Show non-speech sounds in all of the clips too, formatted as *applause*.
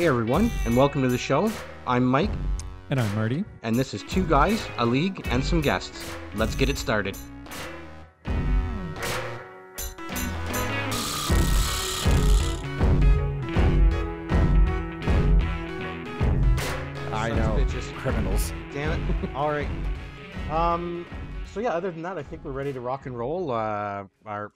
Hey everyone, and welcome to the show. I'm Mike, And I'm Marty. and this is Two Guys, a League, and some guests. Let's get it started. I Sons of know. bitches. Criminals. Damn it. All right. *laughs* Um. So yeah, other than that, I think we're ready to rock and roll. Uh, are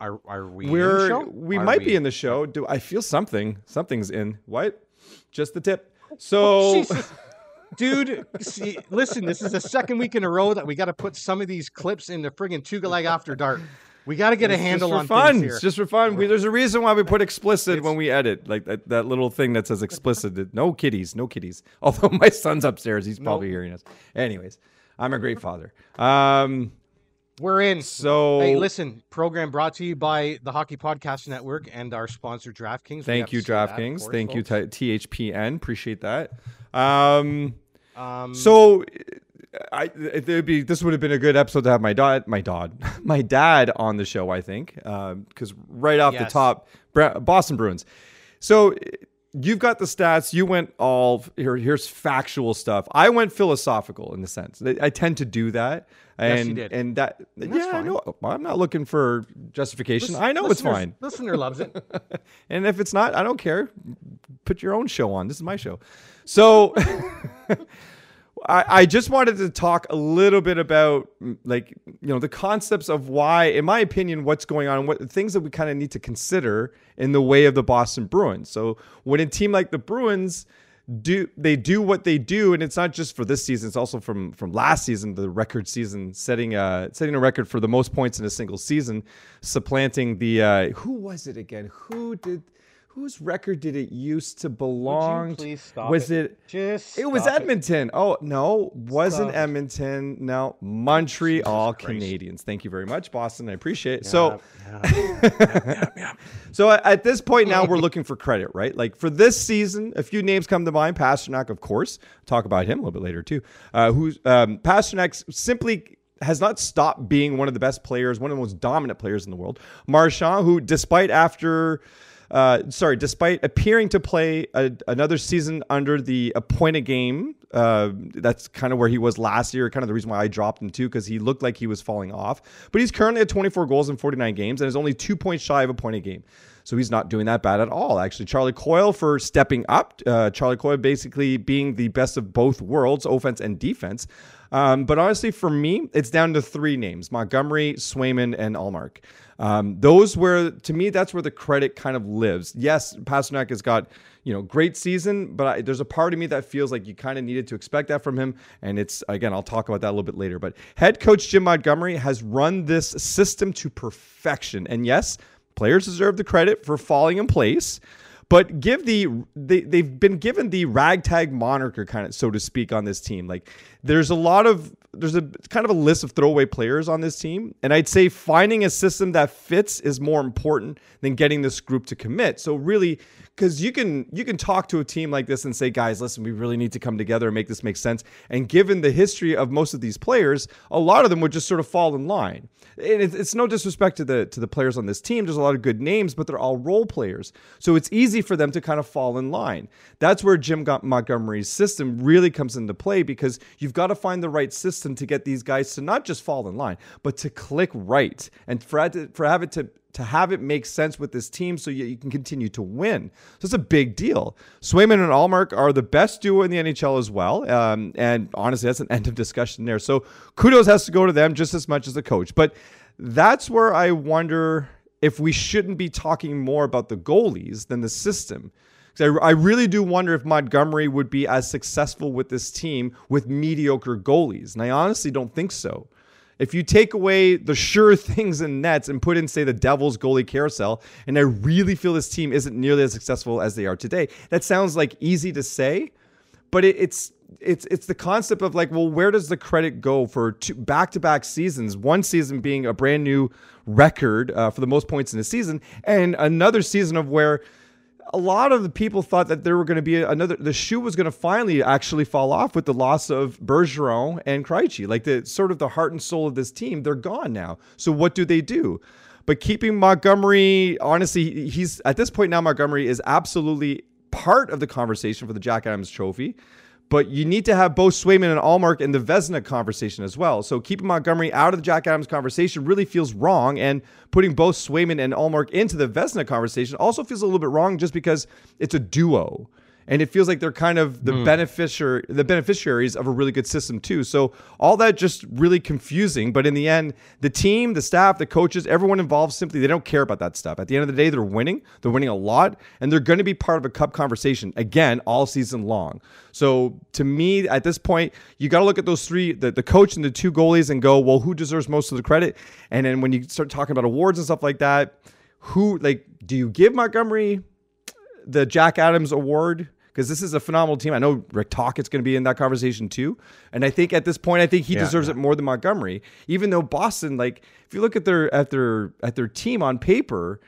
are are we? in the We're show? we Are might we- be in the show. Do I feel something? Something's in. What? Just the tip. So. *laughs* Dude, see, listen, this is the second week in a row that we got to put some of these clips in the friggin' Tugalag After Dark. We got to get a handle on fun. things here. It's just for fun. We, there's a reason why we put explicit It's- when we edit, like that, that little thing that says explicit. No kitties, no kitties. *laughs* Although my son's upstairs, he's probably Nope. hearing us. Anyways, I'm a great father. Um, We're in. so Hey, listen, program brought to you by the Hockey Podcast Network and our sponsor, DraftKings. Thank you, say that, of DraftKings. course, Thank you, folks. T- THPN. Appreciate that. Um, Um, So, I would be this would have been a good episode to have my dad, my dad, *laughs* my dad on the show. I think because right off the top, Boston Bruins. So you've got the stats. You went all here. Here's factual stuff. I went philosophical in the sense I tend to do that. And, Yes, you did. And that, that's yeah, I know. I'm not looking for justification. listen- I know it's fine. *laughs* Listener loves it. And if it's not, I don't care. Put your own show on. This is my show. So *laughs* I, just wanted to talk a little bit about mm, like you know the concepts of why, in my opinion, what's going on, what things that we kind of need to consider in the way of the Boston Bruins. So when a team like the Bruins do they do what they do, and it's not just for this season; it's also from from last season, the record season, setting uh setting a record for the most points in a single season, supplanting the uh, who was it again? Who did? Whose record did it used to belong? to? please stop was it? it? Just It was stop it. Edmonton. Oh no, wasn't Stop it. Edmonton. No, Montreal Christ. Canadiens. Thank you very much, Boston. I appreciate it. So, Yeah, *laughs* so at- at this point now, we're looking for credit, right? Like for this season, a few names come to mind. Pastrnak, of course. Talk about him a little bit later too. Uh, who's um, Pastrnak simply has not stopped being one of the best players, one of the most dominant players in the world. Marchand, who despite after. Uh, sorry, despite appearing to play a, another season under the a point a game, uh, that's kind of where he was last year. Kind of the reason why I dropped him too, because he looked like he was falling off. But he's currently at 24 goals in 49 games and is only two points shy of a point a game. So he's not doing that bad at all, actually. Charlie Coyle for stepping up. Uh, Charlie Coyle basically being the best of both worlds, offense and defense. Um, but honestly, for me, it's down to three names Montgomery, Swayman, and Ullmark. Um, those where, to me, that's where the credit kind of lives. Yes, Pastrnak has got, you know, great season, but I, there's a part of me that feels like you kind of needed to expect that from him. And it's, again, I'll talk about that a little bit later. But head coach Jim Montgomery has run this system to perfection. And yes, players deserve the credit for falling in place but give the they, they've been given the ragtag moniker kind of so to speak on this team like there's a lot of there's a kind of a list of throwaway players on this team and i'd say finding a system that fits is more important than getting this group to commit. So really because you can you can talk to a team like this and say guys listen we really need to come together and make this make sense. And given the history of most of these players a lot of them would just sort of fall in line. And it's, it's no disrespect to the to the players on this team there's a lot of good names but they're all role players. So it's easy for them to kind of fall in line. That's where jim montgomery's system really comes into play because you've got to find the right system to get these guys to not just fall in line but to click right and for to, for have it to to have it make sense with this team so you, you can continue to win. So it's a big deal. Swayman and Ullmark are the best duo in the NHL as well. Um, and honestly, that's an end of discussion there. So kudos has to go to them just as much as the coach. But that's where I wonder if we shouldn't be talking more about the goalies than the system. I really do wonder if Montgomery would be as successful with this team with mediocre goalies. And I honestly don't think so. If you take away the sure *laughs* things in nets and put in, say, the Devils goalie carousel, and I really feel this team isn't nearly as successful as they are today, that sounds like easy to say, but it, it's it's it's the concept of like, well, where does the credit go for two back-to-back seasons? One season being a brand new record uh, for the most points in a season, and another season of where a lot of the people thought that there were going to be another the shoe was going to finally actually fall off with the loss of Bergeron and Krejci. Like the sort of the heart and soul of this team, they're gone now. So what do they do? But keeping Montgomery, honestly, he's at this point now. Montgomery is absolutely part of the conversation for the Jack Adams Trophy. But you need to have both Swayman and Ullmark in the Vezina conversation as well. So keeping Montgomery out of the Jack Adams conversation really feels wrong. And putting both Swayman and Ullmark into the Vezina conversation also feels a little bit wrong just because it's a duo and it feels like they're kind of the mm. beneficiary the beneficiaries of a really good system too. So all that just really confusing, but in the end, the team, the staff, the coaches, everyone involved simply they don't care about that stuff. At the end of the day, they're winning. They're winning a lot and they're going to be part of a cup conversation again all season long. So to me at this point, you got to look at those three the, the coach and the two goalies and go, "Well, who deserves most of the credit?" And then when you start talking about awards and stuff like that, who like do you give Montgomery the Jack Adams award because this is a phenomenal team. I know Rick Tocchet's going to be in that conversation too, and I think at this point, I think he yeah, deserves yeah. it more than Montgomery. Even though Boston, like if you look at their at their at their team on paper,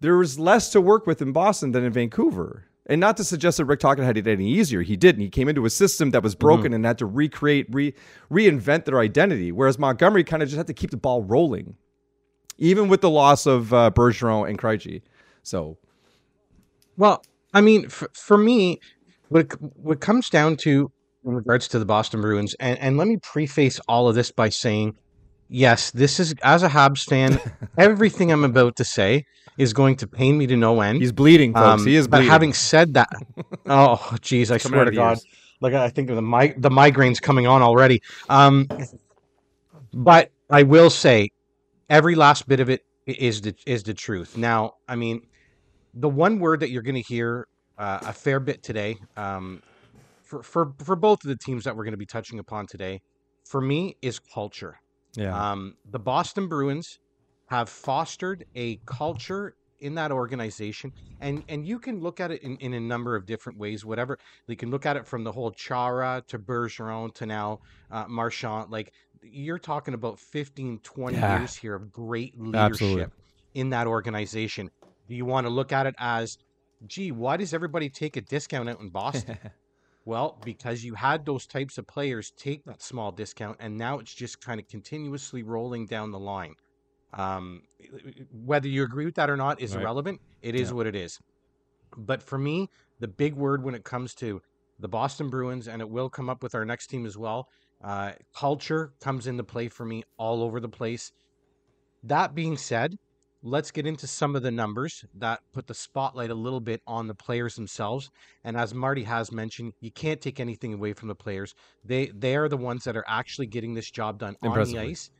there was less to work with in Boston than in Vancouver. And not to suggest that Rick Tocchet had it any easier. He didn't. He came into a system that was broken mm-hmm. and had to recreate, re, reinvent their identity. Whereas Montgomery kind of just had to keep the ball rolling, even with the loss of uh, Bergeron and Krejci. So, well, I mean, for, for me, what what comes down to in regards to the Boston Bruins, and, and let me preface all of this by saying, yes, this is as a Habs fan, *laughs* everything I'm about to say is going to pain me to no end. He's bleeding, folks. Um, he is bleeding. But having said that, *laughs* oh, geez, I swear to God, ears. like I think of the mi- the migraines coming on already. Um, but I will say, every last bit of it is the is the truth. Now, I mean, the one word that you're going to hear uh, a fair bit today um, for, for, for both of the teams that we're going to be touching upon today, for me, is culture. Yeah. Um, the Boston Bruins have fostered a culture in that organization and and you can look at it in, in a number of different ways whatever you can look at it from the whole chara to bergeron to now uh, marchand like you're talking about 15 20 yeah. years here of great leadership Absolutely. in that organization do you want to look at it as, gee, why does everybody take a discount out in Boston? *laughs* well, because you had those types of players take that small discount, and now it's just kind of continuously rolling down the line. Um, whether you agree with that or not is right. irrelevant. It is yeah. what it is. But for me, the big word when it comes to the Boston Bruins, and it will come up with our next team as well, uh, culture comes into play for me all over the place. That being said, let's get into some of the numbers that put the spotlight a little bit on the players themselves. And as Marty has mentioned, you can't take anything away from the players. They they are the ones that are actually getting this job done on the ice,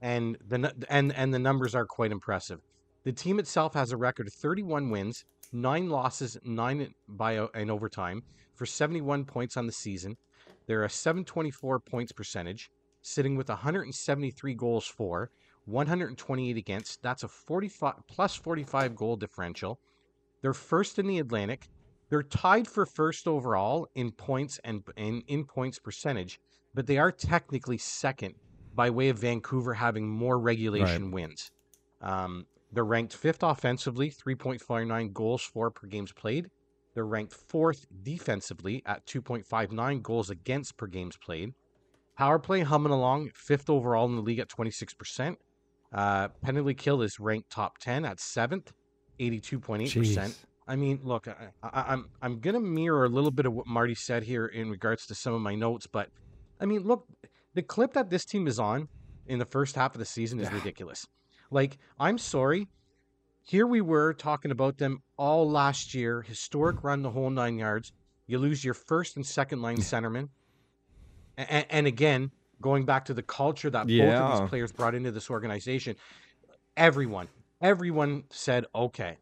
and the and and the numbers are quite impressive. The team itself has a record of 31 wins, nine losses, nine by in overtime for 71 points on the season. They're a 724 points percentage, sitting with 173 goals for 128 against. That's a 45 plus 45 goal differential. They're first in the Atlantic. They're tied for first overall in points and in, in points percentage, but they are technically second by way of Vancouver having more regulation right. wins. Um, they're ranked fifth offensively, 3.59 goals for per games played. They're ranked fourth defensively at 2.59 goals against per games played. Power play humming along, fifth overall in the league at 26%. Uh, penalty kill is ranked top 10 at seventh, 82.8%. I mean, look, I, I, I'm I'm gonna mirror a little bit of what Marty said here in regards to some of my notes, but I mean, look, the clip that this team is on in the first half of the season is ridiculous. Like, I'm sorry, here we were talking about them all last year, historic run the whole nine yards. You lose your first and second line centerman, and, and again, going back to the culture that yeah. both of these players brought into this organization, everyone, everyone said, okay,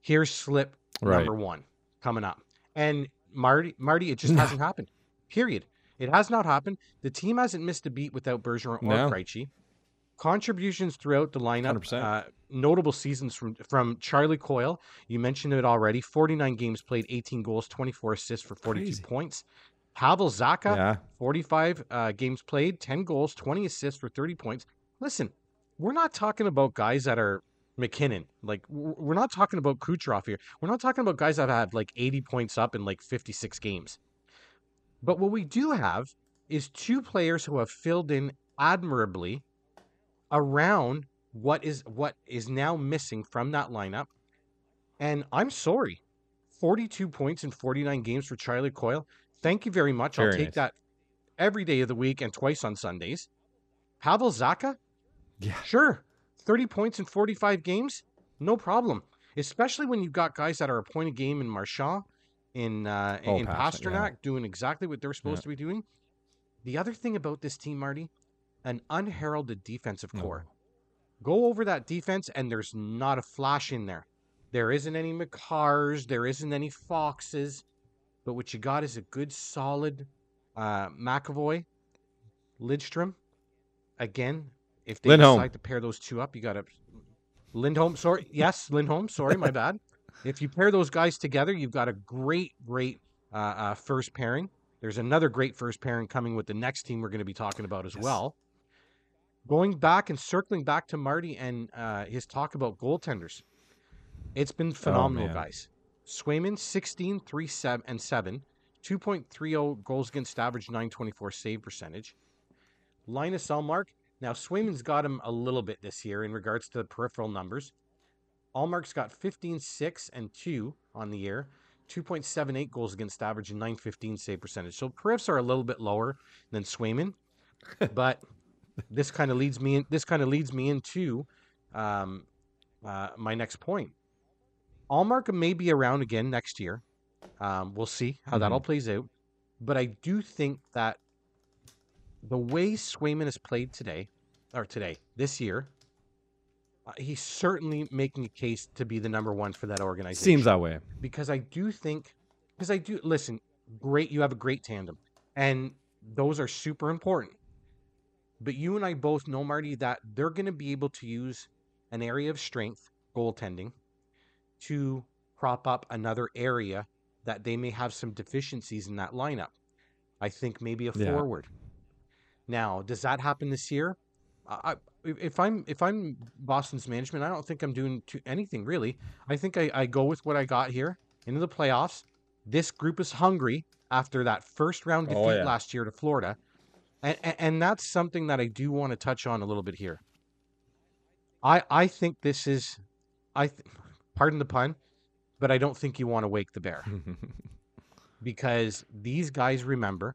here's slip right. number one coming up. And Marty, Marty, it just *laughs* hasn't happened. Period. It has not happened. The team hasn't missed a beat without Bergeron or no. Krejci. Contributions throughout the lineup, uh, notable seasons from from Charlie Coyle. You mentioned it already. Forty nine games played, eighteen goals, twenty four assists for forty two points. Pavel Zacha, yeah. 45 uh, games played, 10 goals, 20 assists for 30 points. Listen, we're not talking about guys that are MacKinnon. Like, we're not talking about Kucherov here. We're not talking about guys that have like 80 points up in like 56 games. But what we do have is two players who have filled in admirably around what is what is now missing from that lineup. And I'm sorry, 42 points in 49 games for Charlie Coyle. Thank you very much. Very I'll take nice. that every day of the week and twice on Sundays. Pavel Zacha? Yeah. Sure. 30 points in 45 games? No problem. Especially when you've got guys that are a point a game in Marchand, in uh, oh, in Pastrnak, yeah. doing exactly what they're supposed yeah. to be doing. The other thing about this team, Marty, an unheralded defensive core. Go over that defense, and there's not a flash in there. There isn't any Makars, there isn't any Foxes, but what you got is a good, solid uh, McAvoy, Lidstrom. Again, if they Lindholm. decide to pair those two up, you got to Lindholm. Sorry, yes, Lindholm. Sorry, my bad. *laughs* If you pair those guys together, you've got a great, great uh, uh, first pairing. There's another great first pairing coming with the next team we're going to be talking about as yes. well. Going back and circling back to Marty and uh, his talk about goaltenders, it's been oh, phenomenal, oh, guys. Swayman 16, 3, 7, and 7, 2.30 goals against average, 924 save percentage. Linus Ullmark. Now, Swayman's got him a little bit this year in regards to the peripheral numbers. Ullmark's got 15, 6, and 2 on the year. 2.78 goals against average and 915 save percentage. So periffs are a little bit lower than Swayman, *laughs* but this kind of leads me in, this kind of leads me into um, uh, my next point. Ullmark may be around again next year. Um, we'll see how mm-hmm. that all plays out. But I do think that the way Swayman has played today, or today, this year, uh, he's certainly making a case to be the number one for that organization. Seems that way. Because I do think, because I do, listen, great, you have a great tandem. And those are super important. But you and I both know, Marty, that they're going to be able to use an area of strength, goaltending, to prop up another area that they may have some deficiencies in that lineup. I think maybe a yeah. forward. Now, does that happen this year? I, if I'm if I'm Boston's management, I don't think I'm doing anything really. I think I, I go with what I got here into the playoffs. This group is hungry after that first round oh, defeat oh, yeah. last year to Florida, and, and, and that's something that I do want to touch on a little bit here. I I think this is, I th- pardon the pun, but I don't think you want to wake the bear *laughs* because these guys remember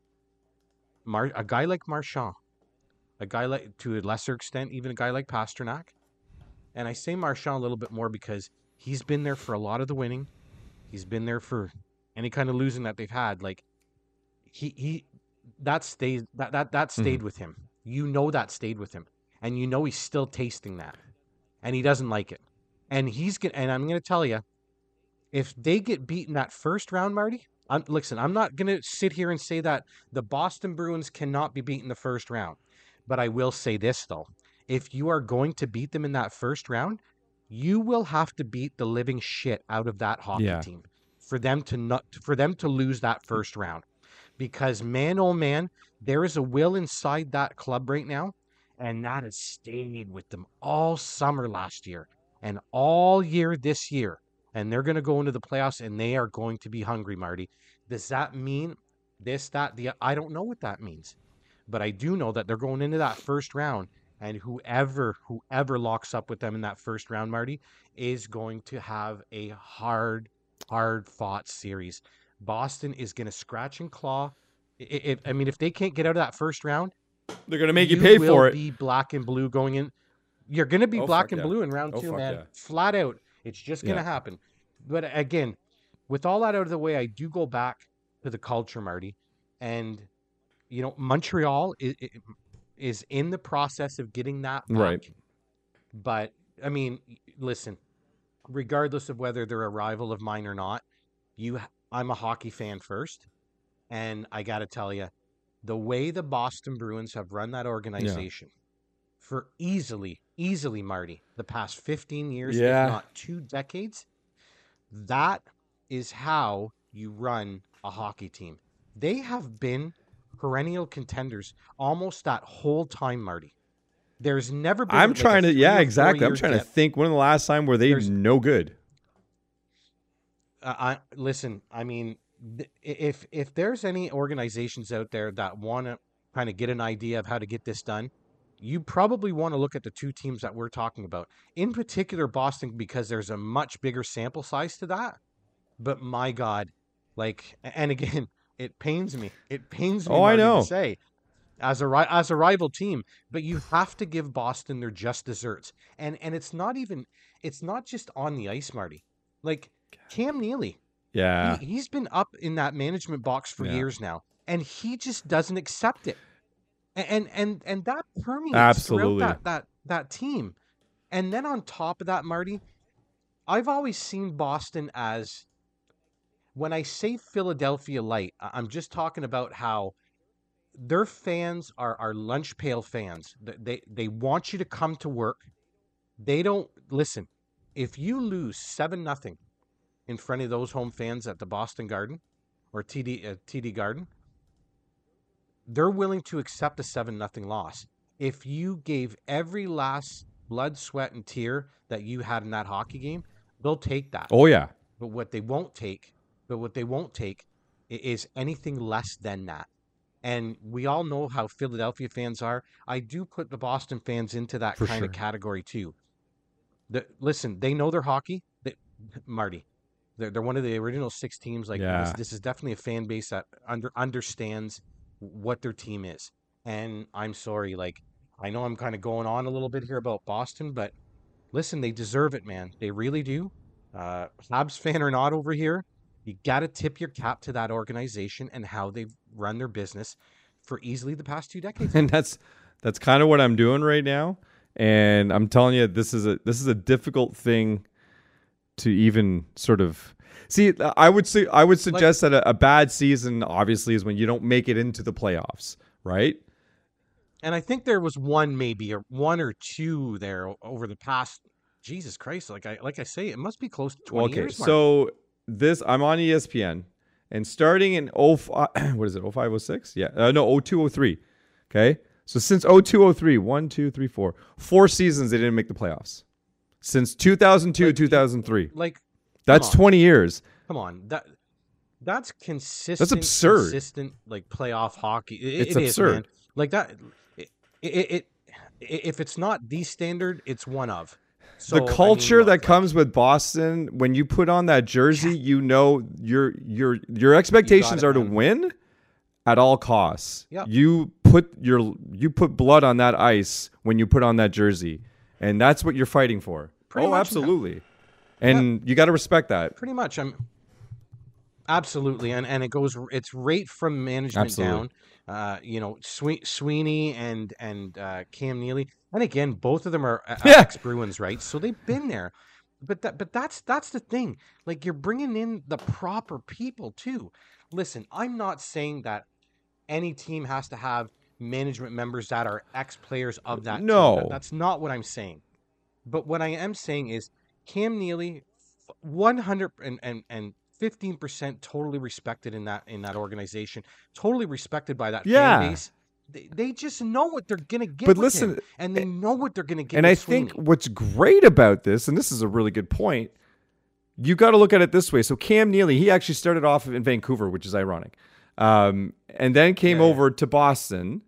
Mar- a guy like Marchand a guy like, to a lesser extent, even a guy like Pastrnak. And I say Marchand a little bit more because he's been there for a lot of the winning. He's been there for any kind of losing that they've had. Like he he that stayed that that that stayed mm-hmm. with him. You know that stayed with him, and you know he's still tasting that, and he doesn't like it. And he's gonna. And I'm gonna tell you, if they get beaten that first round, Marty. I'm, listen, I'm not gonna sit here and say that the Boston Bruins cannot be beaten the first round. But I will say this though. If you are going to beat them in that first round, you will have to beat the living shit out of that hockey yeah. team for them to not for them to lose that first round. Because man oh man, there is a will inside that club right now, and that has stayed with them all summer last year and all year this year. And they're going to go into the playoffs and they are going to be hungry, Marty. Does that mean this, that, the? I don't know what that means. But I do know that they're going into that first round, and whoever whoever locks up with them in that first round, Marty, is going to have a hard, hard fought series. Boston is going to scratch and claw. If, I mean, if they can't get out of that first round, they're going to make you, you pay for it. Be black and blue going in. You're going to be oh, black and yeah. blue in round oh, two, man. Yeah. Flat out, it's just going to yeah. happen. But again, with all that out of the way, I do go back to the culture, Marty, and you know, Montreal is, is in the process of getting that back. Right. But I mean, listen, regardless of whether they're a rival of mine or not, you I'm a hockey fan first, and I got to tell you, the way the Boston Bruins have run that organization yeah. For easily, easily, Marty, the past 15 years, yeah. if not two decades, that is how you run a hockey team. They have been perennial contenders almost that whole time, Marty. There's never been. I'm like trying to, yeah, exactly. I'm trying dip. to think when the last time were they There's, no good. Uh, I listen. I mean, th- if if there's any organizations out there that want to kind of get an idea of how to get this done, you probably want to look at the two teams that we're talking about. In particular, Boston, because there's a much bigger sample size to that. but my God, like, and again, *laughs* it pains me. It pains me. Oh, I know. To say, as a as a rival team, but you have to give Boston their just desserts, and and it's not even it's not just on the ice, Marty. Like Cam Neely, yeah, he, has been up in that management box for yeah. years now, and he just doesn't accept it, and and and, that permeates Absolutely. throughout that that that team, and then on top of that, Marty, I've always seen Boston as when I say Philadelphia light, I'm just talking about how their fans are are lunch pail fans. They they want you to come to work. They don't listen. If you lose seven nothing in front of those home fans at the Boston Garden or TD uh, TD Garden, they're willing to accept a seven nothing loss. If you gave every last blood, sweat, and tear that you had in that hockey game, they'll take that. Oh yeah. But what they won't take but what they won't take is anything less than that. And we all know how Philadelphia fans are. I do put the Boston fans into that For kind sure. of category too. The, listen, they know their hockey. They, *laughs* Marty, they're, they're one of the original six teams. Like yeah. this, this is definitely a fan base that under understands what their team is. And I'm sorry, like I know I'm kind of going on a little bit here about Boston, but listen, they deserve it, man. They really do. Uh, Habs fan or not over here, you got to tip your cap to that organization and how they've run their business for easily the past two decades. And that's that's kind of what I'm doing right now. And I'm telling you, this is a this is a difficult thing to even sort of see. I would say I would suggest like, that a, a bad season obviously is when you don't make it into the playoffs, right? And I think there was one maybe or one or two there over the past Jesus Christ, like I like I say, it must be close to twenty okay, years. Okay, so this I'm on ESPN and starting in 05, *clears throat* what is it 0506 yeah uh, no 0203 okay so since 0203 1 2 3 4 four seasons they didn't make the playoffs since 2002 like, 2003 like that's 20 years come on that that's consistent that's absurd consistent like playoff hockey it, it's it absurd is, man. like that it, it, it if it's not the standard it's one of so, the culture I mean, that like, comes with Boston, when you put on that jersey, yeah. you know your your your expectations are man. to win at all costs. Yep. You put your you put blood on that ice when you put on that jersey, and that's what you're fighting for. Pretty oh, absolutely. And you got to respect that. Pretty much. I'm absolutely, and and it goes. It's right from management absolutely. down. Uh, you know, Sweeney and and uh, Cam Neely. And again, both of them are uh, yeah. ex Bruins, right? So they've been there. But that, but that's that's the thing. Like you're bringing in the proper people too. Listen, I'm not saying that any team has to have management members that are ex players of that. No, that, that's not what I'm saying. But what I am saying is Cam Neely, 100 and and and 15% totally respected in that in that organization, totally respected by that yeah. fan base they, just know what they're gonna get. But listen, him, and they know what they're gonna get. And I think what's great about this, and this is a really good point, you got to look at it this way. So Cam Neely, he actually started off in Vancouver, which is ironic, um, and then came yeah, over to Boston.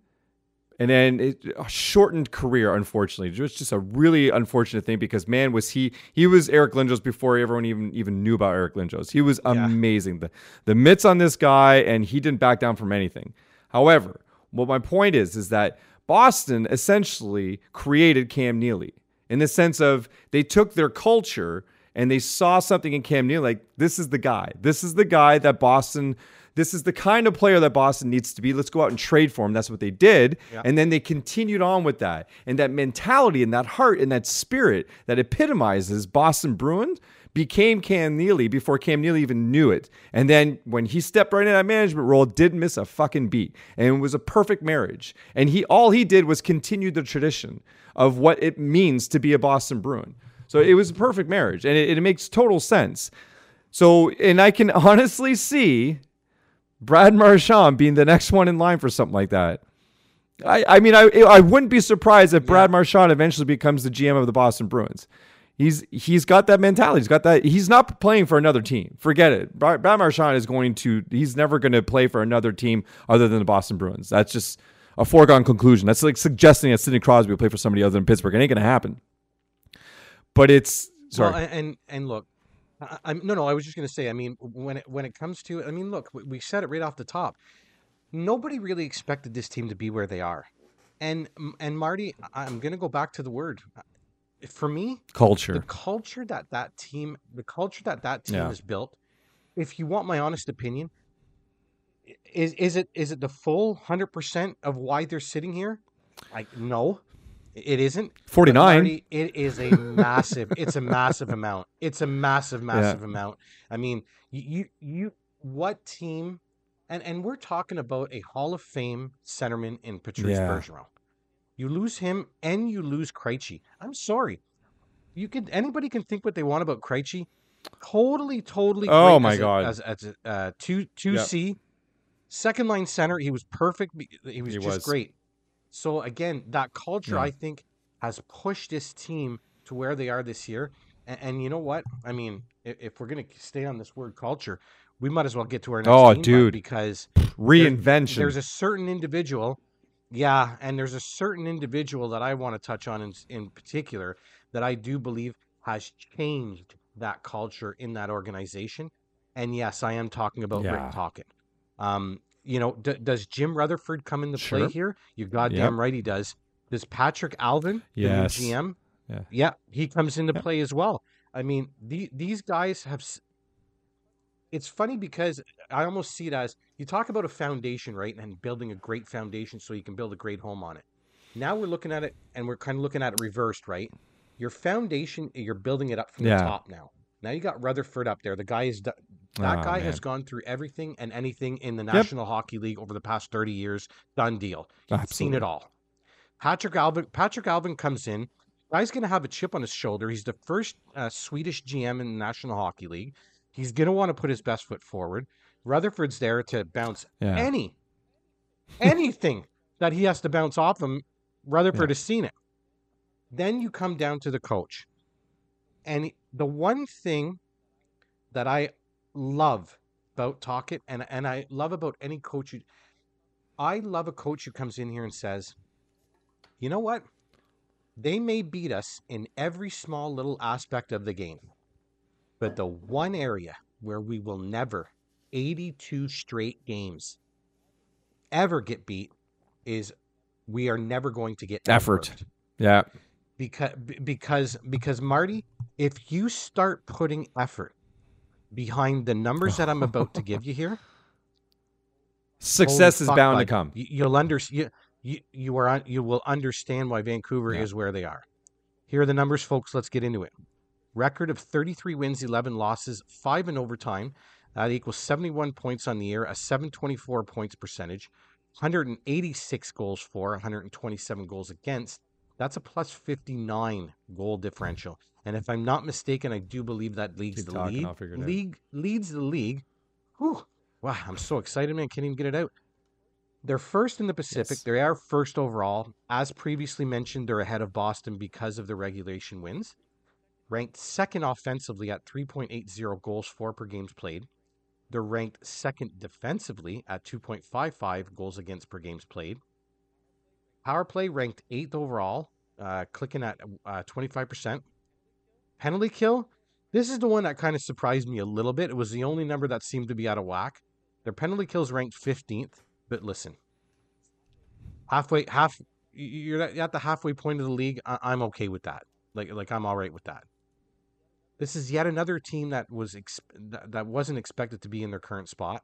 And then it, a shortened career, unfortunately. It was just a really unfortunate thing because man, was he he was Eric Lindros before everyone even even knew about Eric Lindros. He was amazing. Yeah. The the mitts on this guy, and he didn't back down from anything. However, what my point is is that Boston essentially created Cam Neely in the sense of they took their culture and they saw something in Cam Neely like this is the guy. This is the guy that Boston this is the kind of player that Boston needs to be. Let's go out and trade for him. That's what they did. Yeah. And then they continued on with that. And that mentality and that heart and that spirit that epitomizes Boston Bruins became Cam Neely before Cam Neely even knew it. And then when he stepped right in that management role, didn't miss a fucking beat. And it was a perfect marriage. And he all he did was continue the tradition of what it means to be a Boston Bruin. So it was a perfect marriage. And it, it makes total sense. So, and I can honestly see Brad Marchand being the next one in line for something like that. I, I mean, I I wouldn't be surprised if Brad yeah. Marchand eventually becomes the GM of the Boston Bruins. He's he's got that mentality. He's got that. He's not playing for another team. Forget it. Brad Marchand is going to. He's never going to play for another team other than the Boston Bruins. That's just a foregone conclusion. That's like suggesting that Sidney Crosby will play for somebody other than Pittsburgh. It ain't going to happen. But it's sorry. Well, and and look, I, I'm no, no. I was just going to say. I mean, when it when it comes to, I mean, look, we, said it right off the top. Nobody really expected this team to be where they are, and and Marty, I'm going to go back to the word. For me, culture, the culture that that team, the culture that that team yeah. has built. If you want my honest opinion, is is it is it the full hundred percent of why they're sitting here? Like no, it isn't. 49. it is a massive, it's a massive amount. It's a massive, massive yeah. amount. I mean, you, you, what team, and, and we're talking about a Hall of Fame centerman in Patrice yeah. Bergeron. You lose him and you lose Krejci. I'm sorry. You could, anybody can think what they want about Krejci. Totally, totally. Oh my God. A, as, as a uh, two, 2C, second line center. He was perfect. He was he just was. great. So again, that culture yeah. I think has pushed this team to where they are this year. And, and you know what? I mean, if, if, we're gonna stay on this word culture, we might as well get to our next oh, dude, because reinvention. There, there's a certain individual, yeah, and there's a certain individual that I want to touch on in, in particular that I do believe has changed that culture in that organization. And yes, I am talking about yeah. Rick Tocchet. Um, you know, d- does Jim Rutherford come into sure. play here? You're goddamn yep. right he does. Does Patrik Allvin, yes. the new GM? Yeah. yeah, he comes into play as well. I mean, the, these guys have. It's funny because I almost see it as you talk about a foundation, right? And building a great foundation so you can build a great home on it. Now we're looking at it and we're kind of looking at it reversed, right? Your foundation, you're building it up from yeah. the top now. Now you got Rutherford up there. The guy is that oh, guy man. has gone through everything and anything in the National yep. Hockey League over the past 30 years. Done deal. You've seen it all. Patrik Allvin Patrik Allvin comes in. Guy's going to have a chip on his shoulder. He's the first uh, Swedish GM in the National Hockey League. He's going to want to put his best foot forward. Rutherford's there to bounce yeah. any anything that he has to bounce off him. Rutherford yeah. has seen it. Then you come down to the coach. And the one thing that I love about Tocchet and and I love about any coach who I love a coach who comes in here and says, "You know what? They may beat us in every small little aspect of the game. But the one area where we will never 82 straight games ever get beat is we are never going to get effort. Yeah. Because because because Marty, if you start putting effort behind the numbers that I'm about to give you here, *laughs* success is bound bud, to come. You'll under you, you, you are you will understand why Vancouver yeah. is where they are. Here are the numbers, folks. Let's get into it. Record of 33 wins, 11 losses, five in overtime. That equals 71 points on the year, a 724 points percentage, 186 goals for, 127 goals against. That's a plus 59 goal differential. And if I'm not mistaken, I do believe that leads the talking, league. League leads the league. Whew. Wow, I'm so excited, man. Can't even get it out. They're first in the Pacific. Yes. They are first overall. As previously mentioned, they're ahead of Boston because of the regulation wins. Ranked second offensively at 3.80 goals for per games played. They're ranked second defensively at 2.55 goals against per games played. Power play ranked eighth overall, uh, clicking at uh, 25%. Penalty kill, this is the one that kind of surprised me a little bit. It was the only number that seemed to be out of whack. Their penalty kills ranked 15th, but listen, halfway, half, you're at the halfway point of the league. I, am okay with that. Like, like I'm all right with that. This is yet another team that was ex- that wasn't expected to be in their current spot.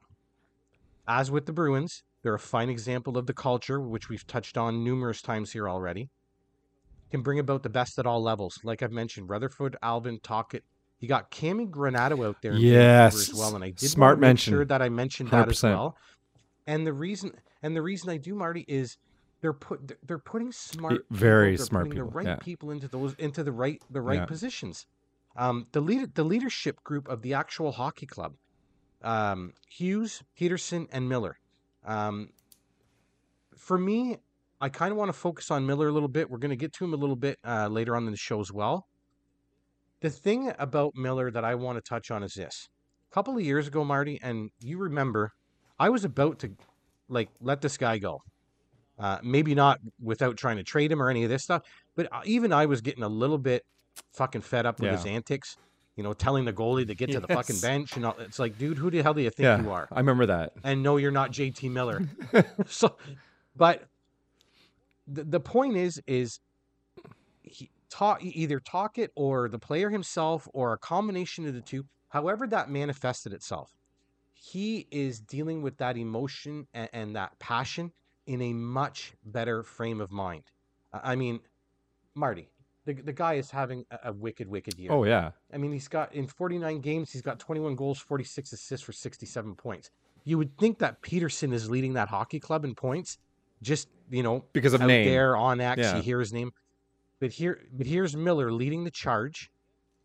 As with the Bruins, they're a fine example of the culture, which we've touched on numerous times here already. Can bring about the best at all levels. Like I've mentioned, Rutherford, Allvin, Tocchet. You got Cami Granato out there yes. as well, and I did smart mention. sure that I mentioned 100%. that as well. And the reason and the reason I do, Marty, is they're put they're putting smart, very people, smart people, the right yeah. people into those into the right the right yeah. positions. Um, the lead the leadership group of the actual hockey club, um, Hughes, Pettersson, and Miller. Um, for me, I kind of want to focus on Miller a little bit. We're going to get to him a little bit uh, later on in the show as well. The thing about Miller that I want to touch on is this. A couple of years ago, Marty, and you remember, I was about to like let this guy go. Uh, maybe not without trying to trade him or any of this stuff, but uh, even I was getting a little bit fucking fed up with yeah. his antics. You know, telling the goalie to get to the fucking bench. And all, it's like, dude, who the hell do you think Yeah, you are? I remember that. And no, you're not JT Miller. *laughs* so, but the, the point is, is he talk either Tocchet or the player himself or a combination of the two. However, that manifested itself, he is dealing with that emotion and, and that passion in a much better frame of mind. I mean, Marty, the, the guy is having a, a wicked, wicked year. Oh yeah. I mean, he's got in 49 games, he's got 21 goals, 46 assists for 67 points. You would think that Pettersson is leading that hockey club in points, just you know, Because of out name. there on X, Yeah. you hear his name. But here, but here's Miller leading the charge,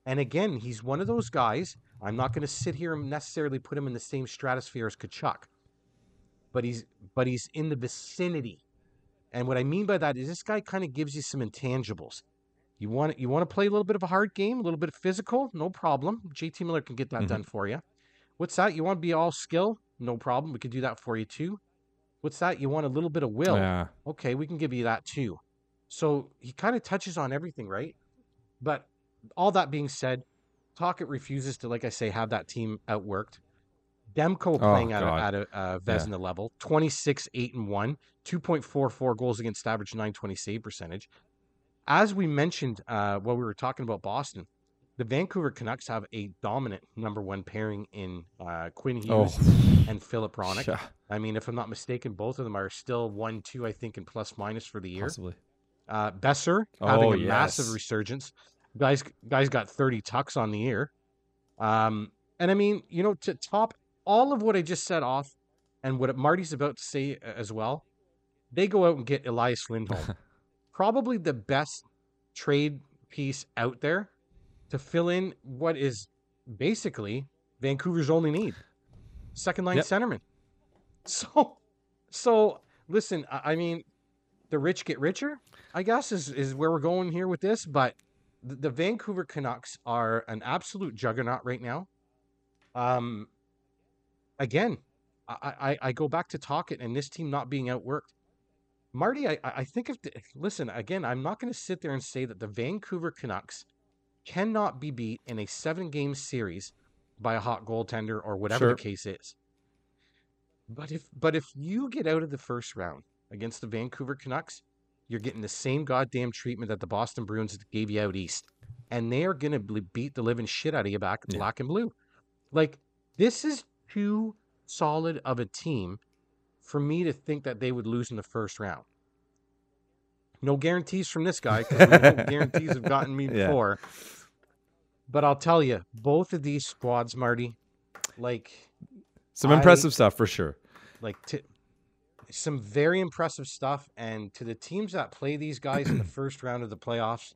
and again, he's one of those guys. I'm not going to sit here and necessarily put him in the same stratosphere as Tkachuk, but he's but he's in the vicinity. And what I mean by that is this guy kind of gives you some intangibles. You want you want to play a little bit of a hard game, a little bit of physical, no problem. JT Miller can get that Mhm. done for you. What's that? You want to be all skill? No problem. We can do that for you too. What's that? You want a little bit of will? Yeah. Okay, we can give you that too. So he kind of touches on everything, right? But all that being said, Tocchet refuses to, like I say, have that team outworked. Demko playing at a, at a uh, Vezina level, 26, 8, and 1, 2.44 goals against average, 920 save percentage. As we mentioned uh, while we were talking about Boston, the Vancouver Canucks have a dominant number one pairing in uh, Quinn Hughes Oh. and Filip Hronek. Yeah, I mean, if I'm not mistaken, both of them are still one, two, I think, in plus minus for the year. possibly. Uh, Boeser having Oh, a massive resurgence. Guys, guys got 30 tucks on the year. Um, and I mean, you know, to top all of what I just said off, and what Marty's about to say as well, they go out and get Elias Lindholm, *laughs* probably the best trade piece out there to fill in what is basically Vancouver's only need, second line Yep. centerman. *laughs* So, so listen, I mean, the rich get richer. I guess is is where we're going here with this. But the, the Vancouver Canucks are an absolute juggernaut right now. Um, again, I I, I go back to Tocchet and this team not being outworked. Marty, I I think if the, listen again, I'm not going to sit there and say that the Vancouver Canucks cannot be beat in a seven game series by a hot goaltender or whatever Sure. the case is. But if but if you get out of the first round against the Vancouver Canucks, you're getting the same goddamn treatment that the Boston Bruins gave you out east, and they are gonna ble- beat the living shit out of you back Yeah. black and blue. Like this is too solid of a team for me to think that they would lose in the first round. No guarantees from this guy because know guarantees have gotten me *laughs* Yeah. before. But I'll tell you, both of these squads, Marty, like Some I- impressive stuff for sure. like to some very impressive stuff and to the teams that play these guys in the *clears throat* first round of the playoffs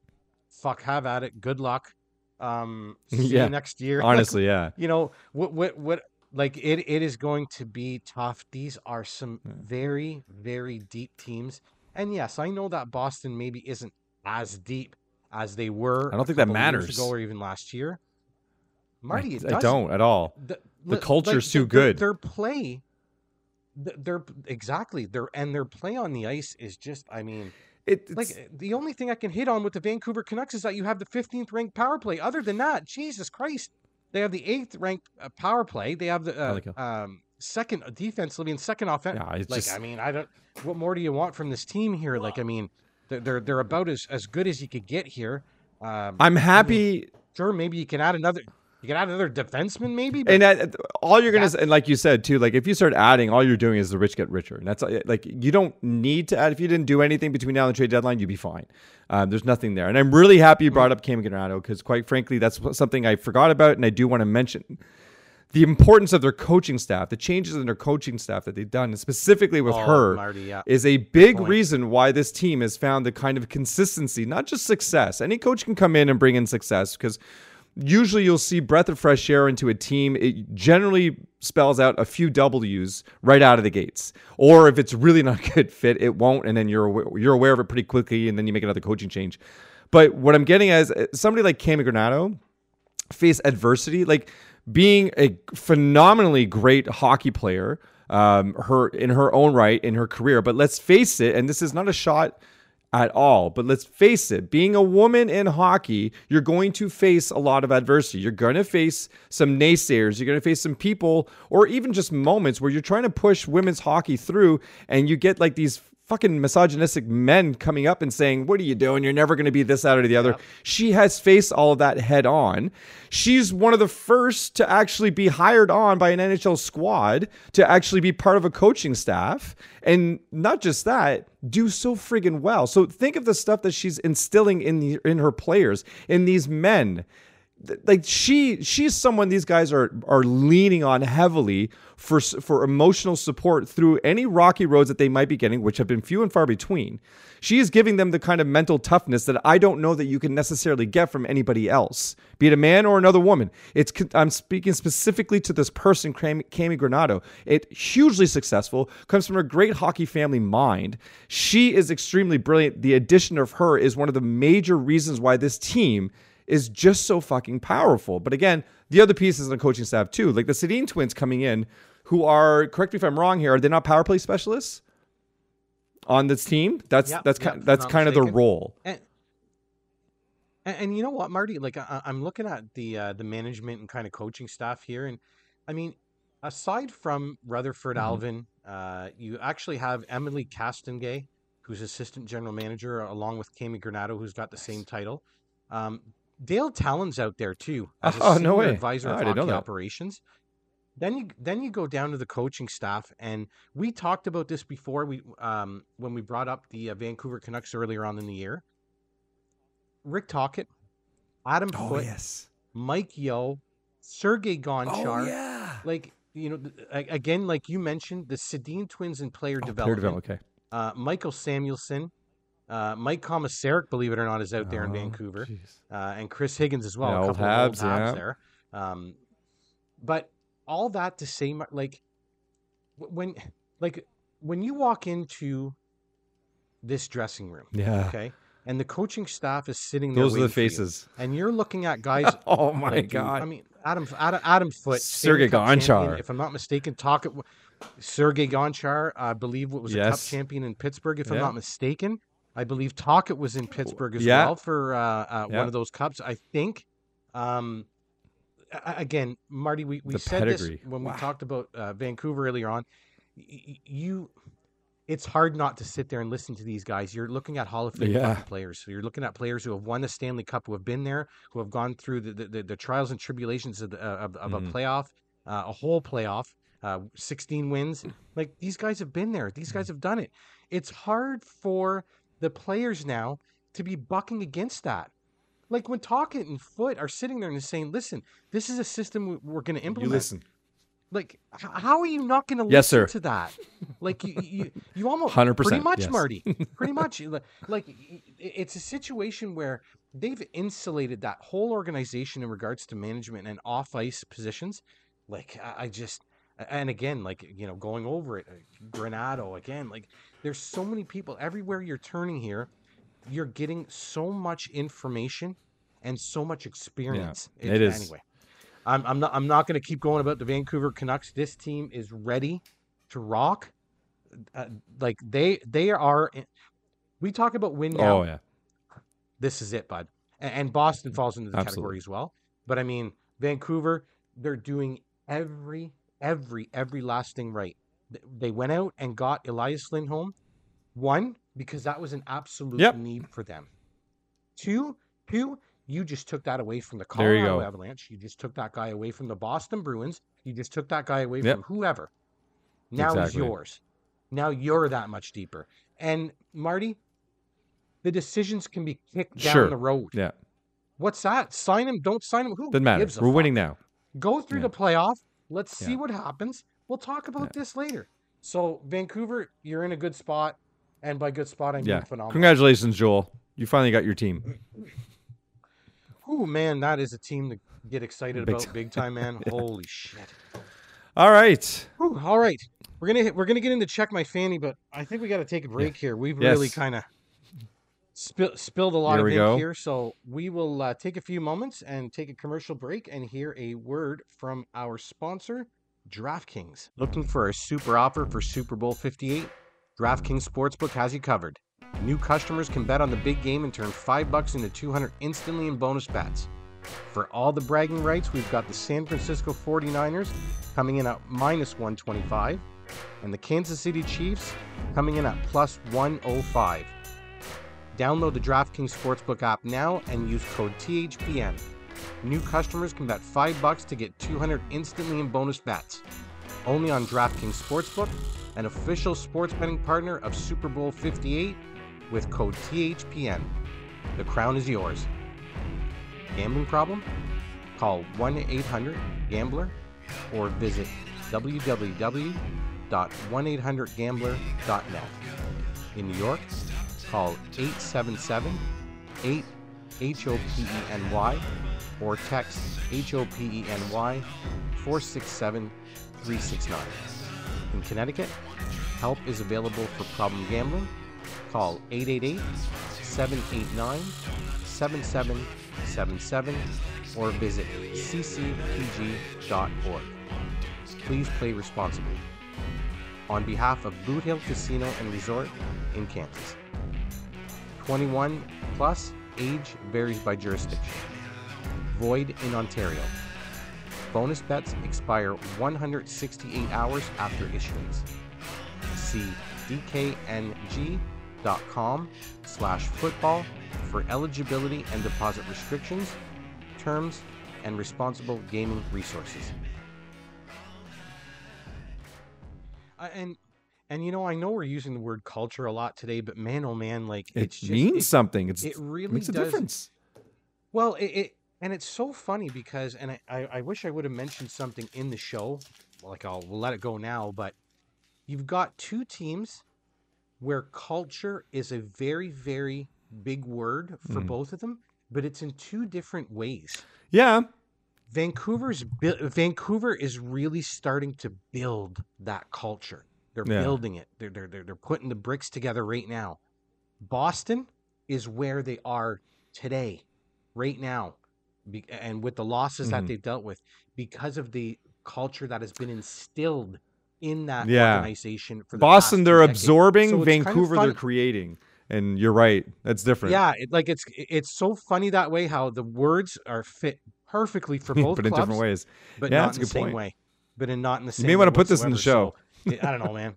fuck have at it good luck um *laughs* see Yeah. you next year Like, Honestly, *laughs* yeah. you know what what what like it it is going to be tough these are some very very deep teams and yes i know that boston maybe isn't as deep as they were I don't think that matters. ago or even last year marty I, it I doesn't don't at all. the, The culture's too their- good. Their play, th- their exactly their and their play on the ice is just. I mean, It, like it's, uh, the only thing I can hit on with the Vancouver Canucks is that you have the 15th ranked power play. Other than that, Jesus Christ, they have the eighth ranked uh, power play. They have the uh, like um, second defensively and second offense. yeah, like just I mean, I don't. What more do you want from this team here? Like I mean, they're they're, about as as good as you could get here. Um, I'm happy sure, maybe you can add another. You can add another defenseman, maybe. But and that, all you're gonna and like you said too like if you start adding all you're doing is the rich get richer and that's uh, like you don't need to add if you didn't do anything between now and the trade deadline you'd be fine um, there's nothing there and i'm really happy you brought up cam Granato because quite frankly that's something i forgot about and i do want to mention the importance of their coaching staff the changes in their coaching staff that they've done and specifically with Oh, her Marty, yeah. is a big reason why this team has found the kind of consistency, not just success. Any coach can come in and bring in success because usually you'll see breath of fresh air into a team. It generally spells out a few W's right out of the gates. Or if it's really not *laughs* a good fit, it won't, and then you're you're aware of it pretty quickly, and then you make another coaching change. But what I'm getting is uh, somebody like Cami Granato face adversity, like being a phenomenally great hockey player, um, her in her own right in her career. But let's face it, and this is not a shot at all. But let's face it, being a woman in hockey, you're going to face a lot of adversity. You're going to face some naysayers. You're going to face some people, or even just moments where you're trying to push women's hockey through and you get like these fucking misogynistic men coming up and saying, What are you doing? You're never going to be this, that, or the other. Yep. She has faced all of that head on. She's one of the first to actually be hired on by an NHL squad to actually be part of a coaching staff. And not just that, do so friggin' well. So think of the stuff that she's instilling in the, in her players, in these men like she she's someone these guys are are leaning on heavily for for emotional support through any rocky roads that they might be getting which have been few and far between. She is giving them the kind of mental toughness that I don't know that you can necessarily get from anybody else be it a man or another woman. It's I'm speaking specifically to this person Cammi Granato it hugely successful comes from a great hockey family mind. She is extremely brilliant. The addition of her is one of the major reasons why this team is just so fucking powerful. But again, the other pieces in the coaching staff too, like the Sedin twins coming in, who are correct me if I'm wrong here, are they not power play specialists on this team? That's yep, that's yep, kind that's kind mistaken. of the role. And, and, and, you know what, Marty? Like I, am looking at the uh, the management and kind of coaching staff here, and I mean, aside from Rutherford mm-hmm. Allvin, uh, you actually have Emily Castonguay, who's assistant general manager, along with Cammi Granato, who's got the same title. Um, Dale Tallon's out there too as a *laughs* oh, no way. advisor oh, of hockey operations. Then you then you go down to the coaching staff, and we talked about this before. We um, when we brought up the uh, Vancouver Canucks earlier on in the year. Rick Tocchet, Adam oh, Foote, yes. Mike Yeo, Sergey Gonchar. Oh, yeah. Like you know, again, like you mentioned, the Sedin twins in player oh, development. Player development. Okay. Uh, Michael Samuelsson, uh, Mike Komisarek, believe it or not, is out there in oh, Vancouver, uh, and Chris Higgins as well. Yeah, a couple Habs, of old Habs yeah. there. Um, but all that to say, like when, like when you walk into this dressing room, yeah, okay, and the coaching staff is sitting there. Those are the faces, you, and you're looking at *laughs* guys. oh my like, god! I mean, Adam, Adam, Adam Foote, Sergey Gonchar. If I'm not mistaken, talk. Sergey Gonchar, I believe, what was yes. a cup champion in Pittsburgh, if yeah. I'm not mistaken. I believe Tocchet was in Pittsburgh as yeah. well for uh, uh, yeah. one of those cups. I think. Um, again, Marty, we, we said pedigree. this when wow. we talked about uh, Vancouver earlier on. You, it's hard not to sit there and listen to these guys. You're looking at Hall of Fame yeah. players. So you're looking at players who have won the Stanley Cup, who have been there, who have gone through the the, the trials and tribulations of, the, of, of mm-hmm. a playoff, uh, a whole playoff, uh, 16 wins. Like these guys have been there. These guys have done it. It's hard for the players now to be bucking against that. Like when Tocchet and Foote are sitting there and saying, "Listen, this is a system we're going to implement." You listen. Like, how are you not going to yes, listen sir. to that? Like, you, you, you almost hundred percent, pretty much, yes. Marty, *laughs* pretty much. Like, it's a situation where they've insulated that whole organization in regards to management and off ice positions. Like, I just, and again, like you know, going over it, Granato again, like there's so many people everywhere you're turning here. You're getting so much information and so much experience. Yeah, it is. Anyway, I'm, I'm not. I'm not going to keep going about the Vancouver Canucks. This team is ready to rock. Uh, like they they are. We talk about win now. Oh yeah. This is it, bud. And, and Boston falls into the Absolutely. category as well. But I mean, Vancouver, they're doing every every every last thing right. They went out and got Elias Lindholm. One, because that was an absolute yep. need for them. Two, two, you just took that away from the Colorado you Avalanche. You just took that guy away from the Boston Bruins. You just took that guy away yep. from whoever. Now exactly. he's yours. Now you're that much deeper. And Marty, the decisions can be kicked down sure. the road. Yeah. What's that? Sign him, don't sign him. Who Doesn't matter. We're fuck? winning now. Go through yeah. the playoff. Let's see yeah. what happens. We'll talk about yeah. this later. So Vancouver, you're in a good spot, and by good spot I mean yeah. phenomenal. Congratulations, Joel. You finally got your team. *clears throat* Oh man, that is a team to get excited big about, time. big time, man. *laughs* yeah. Holy shit! All right, Whew, all right. We're gonna we're gonna get into check my fanny, but I think we got to take a break here. We've yes. really kind of Spill, spilled a lot of ink here, so we will uh, take a few moments and take a commercial break and hear a word from our sponsor, DraftKings. Looking for a super offer for Super Bowl 58? DraftKings Sportsbook has you covered. New customers can bet on the big game and turn 5 bucks into 200 instantly in bonus bets. For all the bragging rights, we've got the San Francisco 49ers coming in at minus 125 and the Kansas City Chiefs coming in at plus 105. Download the DraftKings Sportsbook app now and use code THPN. New customers can bet 5 bucks to get 200 instantly in bonus bets. Only on DraftKings Sportsbook, an official sports betting partner of Super Bowl 58 with code THPN. The crown is yours. Gambling problem? Call 1 800 Gambler or visit www.1800Gambler.net. In New York, call 877 8 H O P E N Y or text H O P E N Y 467 369. In Connecticut, help is available for problem gambling. Call 888 789 7777 or visit ccpg.org. Please play responsibly. On behalf of Boot Hill Casino and Resort in Kansas. 21 plus, age varies by jurisdiction. Void in Ontario. Bonus bets expire 168 hours after issuance. See dkng.com slash football for eligibility and deposit restrictions, terms, and responsible gaming resources. Uh, and and you know, I know we're using the word culture a lot today, but man, oh man, like it it's just, means it, something. It's it really makes a does. difference. Well, it, it and it's so funny because, and I, I, wish I would have mentioned something in the show. Like I'll we'll let it go now, but you've got two teams where culture is a very very big word for Mhm. both of them, but it's in two different ways. Yeah, Vancouver's Vancouver is really starting to build that culture. They're Yeah. building it. They're, they're they're they're putting the bricks together right now. Boston is where they are today, right now, Be- and with the losses Mhm. that they've dealt with because of the culture that has been instilled in that Yeah. organization. For the Boston, they're two decades. absorbing. So it's kind of Vancouver, they're creating. And you're right. That's different. Yeah, it, like it's it's so funny that way how the words are fit perfectly for *laughs* both but in different ways. but Yeah, not in the same point. way. But in not in the same. you may way wanna put this in the show so, I don't know, man.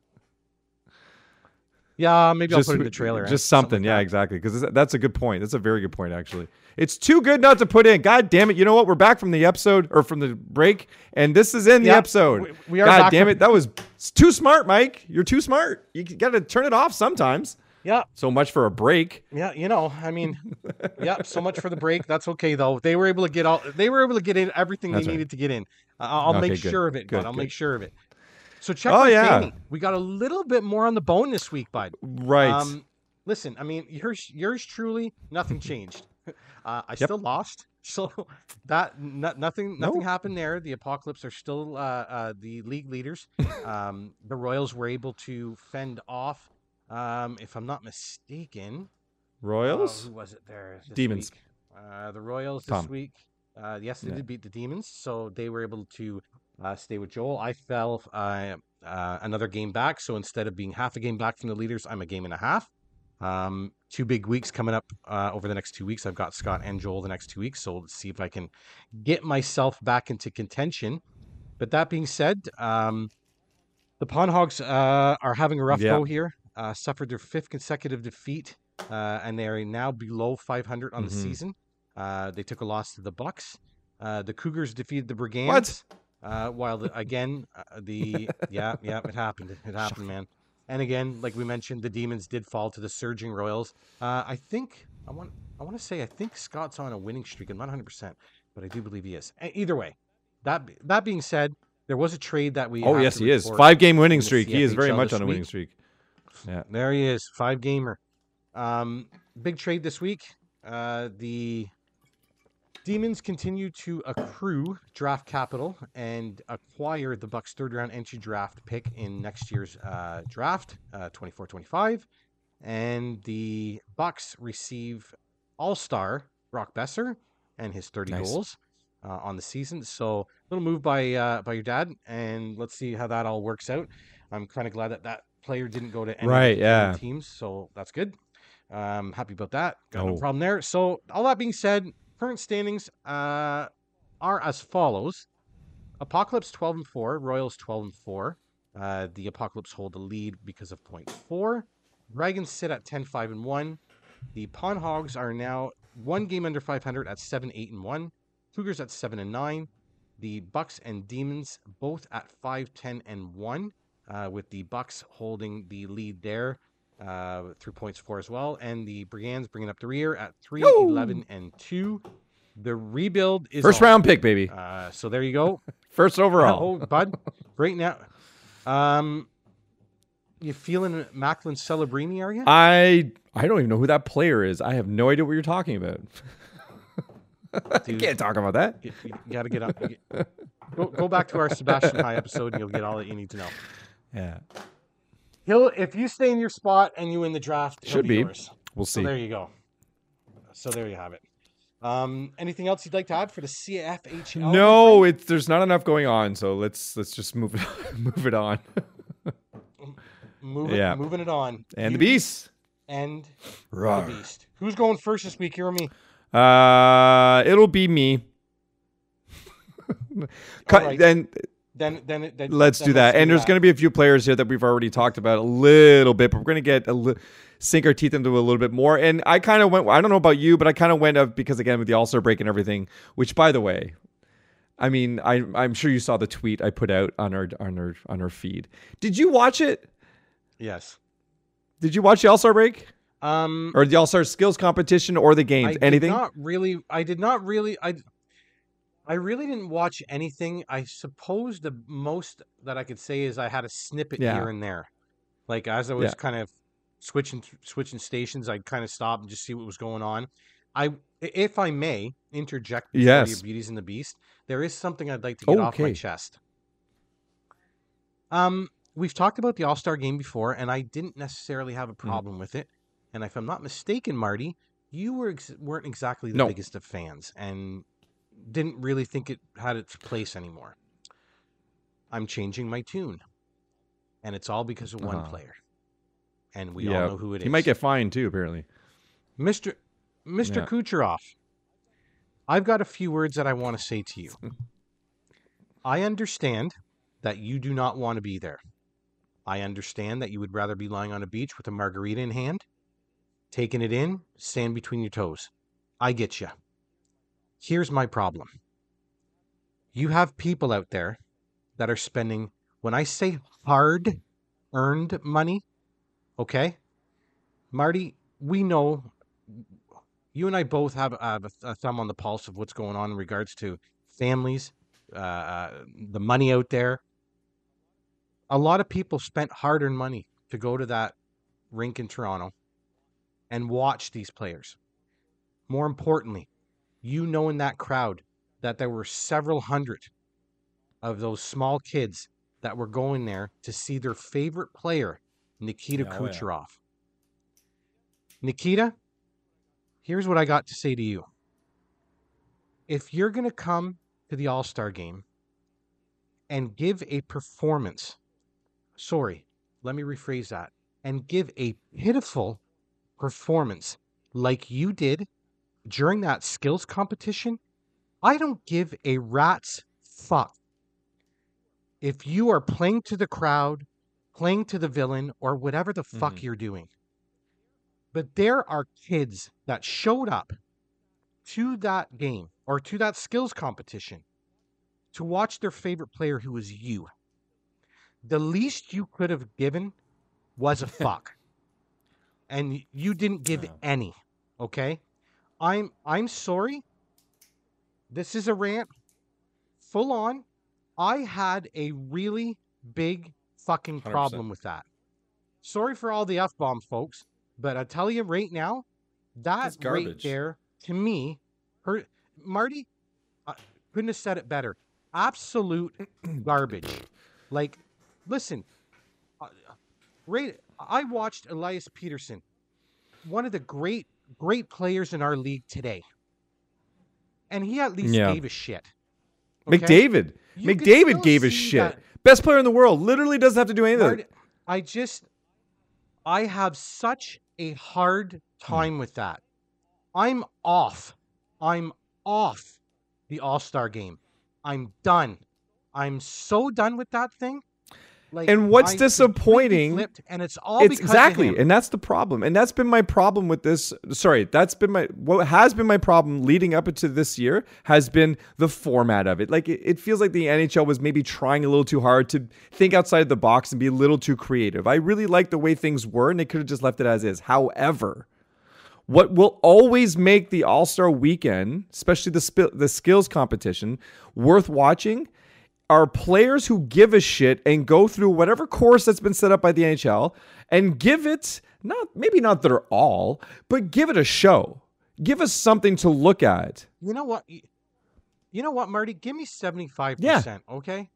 Yeah, maybe I'll put it in the trailer. Just something. like yeah, that. exactly. Because that's a good point. That's a very good point, actually. It's too good not to put in. God damn it. You know what? We're back from the episode or from the break, and this is in the Yeah, episode. we- we are God back damn from- it. That was it's too smart, Mike. You're too smart. You got to turn it off sometimes. Yeah, So much for a break. yeah. You know, I mean, *laughs* yeah. So much for the break. That's okay though. They were able to get all. They were able to get in everything That's they right. needed to get in. Uh, I'll Okay, make good, sure of it, good, bud. I'll good. make sure of it. So check Oh, yeah. fanny. We got a little bit more on the bone this week, bud. Right. Um, listen, I mean, yours, yours truly, nothing changed. *laughs* Uh, I still lost, *laughs* so that no, nothing, nothing No. happened there. The Apocalypse are still uh, uh, the league leaders. *laughs* um, the Royals were able to fend off, um, if I'm not mistaken. uh, Royals? who was it there? Demons. Uh, the Royals Tom. this week. Uh, yes, they Yeah. did beat the Demons, so they were able to uh, stay with Joel. I fell uh, uh, another game back, so instead of being half a game back from the leaders, I'm a game and a half. Um, two big weeks coming up uh, over the next two weeks. I've got Scott and Joel the next two weeks, so let's see if I can get myself back into contention. But that being said, um, the Pawn Hogs uh, are having a rough Yeah. go here. Uh, suffered their fifth consecutive defeat, uh, and they are now below 500 on the Mhm. season. Uh, they took a loss to the Bucks. Uh, the Cougars defeated the Brigands. Uh, while the, again, uh, the *laughs* yeah, yeah, it happened. It happened, man. And again, like we mentioned, the Demons did fall to the surging Royals. Uh, I think I want I want to say I think Scott's on a winning streak. I'm not 100, percent but I do believe he is. Either way, that that being said, there was a trade that we. oh, yes, he is. Five game winning streak. He is very much on a winning streak. Yeah. There he is, five gamer. Um, big trade this week. Uh, the Demons continue to accrue draft capital and acquire the Bucks' third round entry draft pick in next year's uh, draft, uh, 24-25. And the Bucks receive All-Star Brock Boeser and his 30 Nice. goals uh, on the season. So little move by uh, by your dad, and let's see how that all works out. I'm kind of glad that that player didn't go to any Right, yeah. teams, so that's good. Um, happy about that. Got Oh. no problem there. So all that being said, current standings uh, are as follows: Apocalypse twelve and four, Royals twelve and four. Uh, the Apocalypse hold the lead because of point four. Dragons sit at 10 5 and 1. The Pawn Hogs are now one game under 500 at 7 8 and 1. Cougars at 7 and 9. The Bucks and Demons both at 5 10 and 1, uh, with the Bucks holding the lead there uh, through points 4 as well. And the Brigands bringing up the rear at 3 Yo! 11 and 2. The rebuild is First on. round pick, baby. Uh, so there you go. *laughs* First overall. Oh, bud, right now. Um, you feeling Macklin Celebrini, are you? I I don't even know who that player is. I have no idea what you're talking about. *laughs* Dude. can't talk about that. You, you gotta get up. get- go, go back to our Sebastian High episode, and you'll get all that you need to know. *laughs* Yeah, He'll, if you stay in your spot and you win the draft, Should be. yours. we'll So see. there you go. So there you have it. Um, anything else you'd like to add for the CFHL? No, it's there's not enough going on, so let's let's just move it *laughs* move it on. Moving, Yeah. moving it on. And the beast. and the beast. Who's going first this week? You or me? Uh, it'll be me. *laughs* Cut, right. Then Then, then, then let's then do that. And there's going to be a few players here that we've already talked about a little bit, but we're going to get a li- sink our teeth into a little bit more. And I kind of went. I don't know about you, but I kind of went up because again with the All Star break and everything. Which, by the way, I mean, I, I'm sure you saw the tweet I put out on our on our on our feed. Did you watch it? yes. Did you watch the All Star break Um, or the All Star skills competition or the I games? did Anything? not really. I did not really. I. I really didn't watch anything. I suppose the most that I could say is I had a snippet Yeah. here and there, like as I was Yeah. kind of switching switching stations. I'd kind of stop and just see what was going on. I, if I may, interject. before Yes. your Beauties and the Beast. There is something I'd like to get off my chest. Um, we've talked about the All Star game before, and I didn't necessarily have a Mm-hmm. problem with it. And if I'm not mistaken, Marty, you were ex- weren't exactly the No. biggest of fans, and didn't really think it had its place anymore. I'm changing my tune, and it's all because of one Uh-huh. player, and we Yeah. all know who it is. He might get fined too. Apparently. Mr. Mr. Yeah. Kucherov. I've got a few words that I want to say to you. *laughs* I understand that you do not want to be there. I understand that you would rather be lying on a beach with a margarita in hand, taking it in, sand between your toes. I get you. Here's my problem. You have people out there that are spending, when I say hard earned money, okay? Marty, we know you and I both have, a, a thumb on the pulse of what's going on in regards to families, uh, uh, the money out there. A lot of people spent hard earned money to go to that rink in Toronto and watch these players. More importantly, you know in that crowd that there were several hundred of those small kids that were going there to see their favorite player, Nikita Yeah, oh yeah. Kucherov. Nikita, here's what I got to say to you. If you're going to come to the All Star game and give a performance, sorry, let me rephrase that, and give a pitiful performance like you did during that skills competition, I don't give a rat's fuck. If you are playing to the crowd, playing to the villain, or whatever the fuck Mhm. you're doing. But there are kids that showed up to that game or to that skills competition to watch their favorite player who was you. The least you could have given was a *laughs* fuck. and you didn't give any. Okay? I'm I'm sorry. This is a rant. Full on. I had a really big fucking 100%. problem with that. Sorry for all the F bombs, folks, but I tell you right now, that That's right there to me hurt Marty I couldn't have said it better. Absolute *clears throat* garbage. Like, listen, uh, right, I watched Elias Pettersson, one of the great, great players in our league today, and he at least Yeah. gave a shit. okay? McDavid. You McDavid gave a shit. that- Best player in the world. Literally doesn't have to do anything. I just, I have such a hard time hmm. with that. I'm off. I'm off the All Star game. I'm done. I'm so done with that thing. Like, and what's disappointing flipped, and it's all it's exactly and that's the problem and that's been my problem with this sorry that's been my what has been my problem leading up into this year has been the format of it. Like it, it feels like the nhl was maybe trying a little too hard to think outside the box and be a little too creative. I really like the way things were and they could have just left it as is. However what will always make the all-star weekend especially the, sp- the skills competition worth watching are players who give a shit and go through whatever course that's been set up by the NHL and give it not maybe not their all, but give it a show. Give us something to look at. You know what? You know what, Marty? Give me 75%, okay?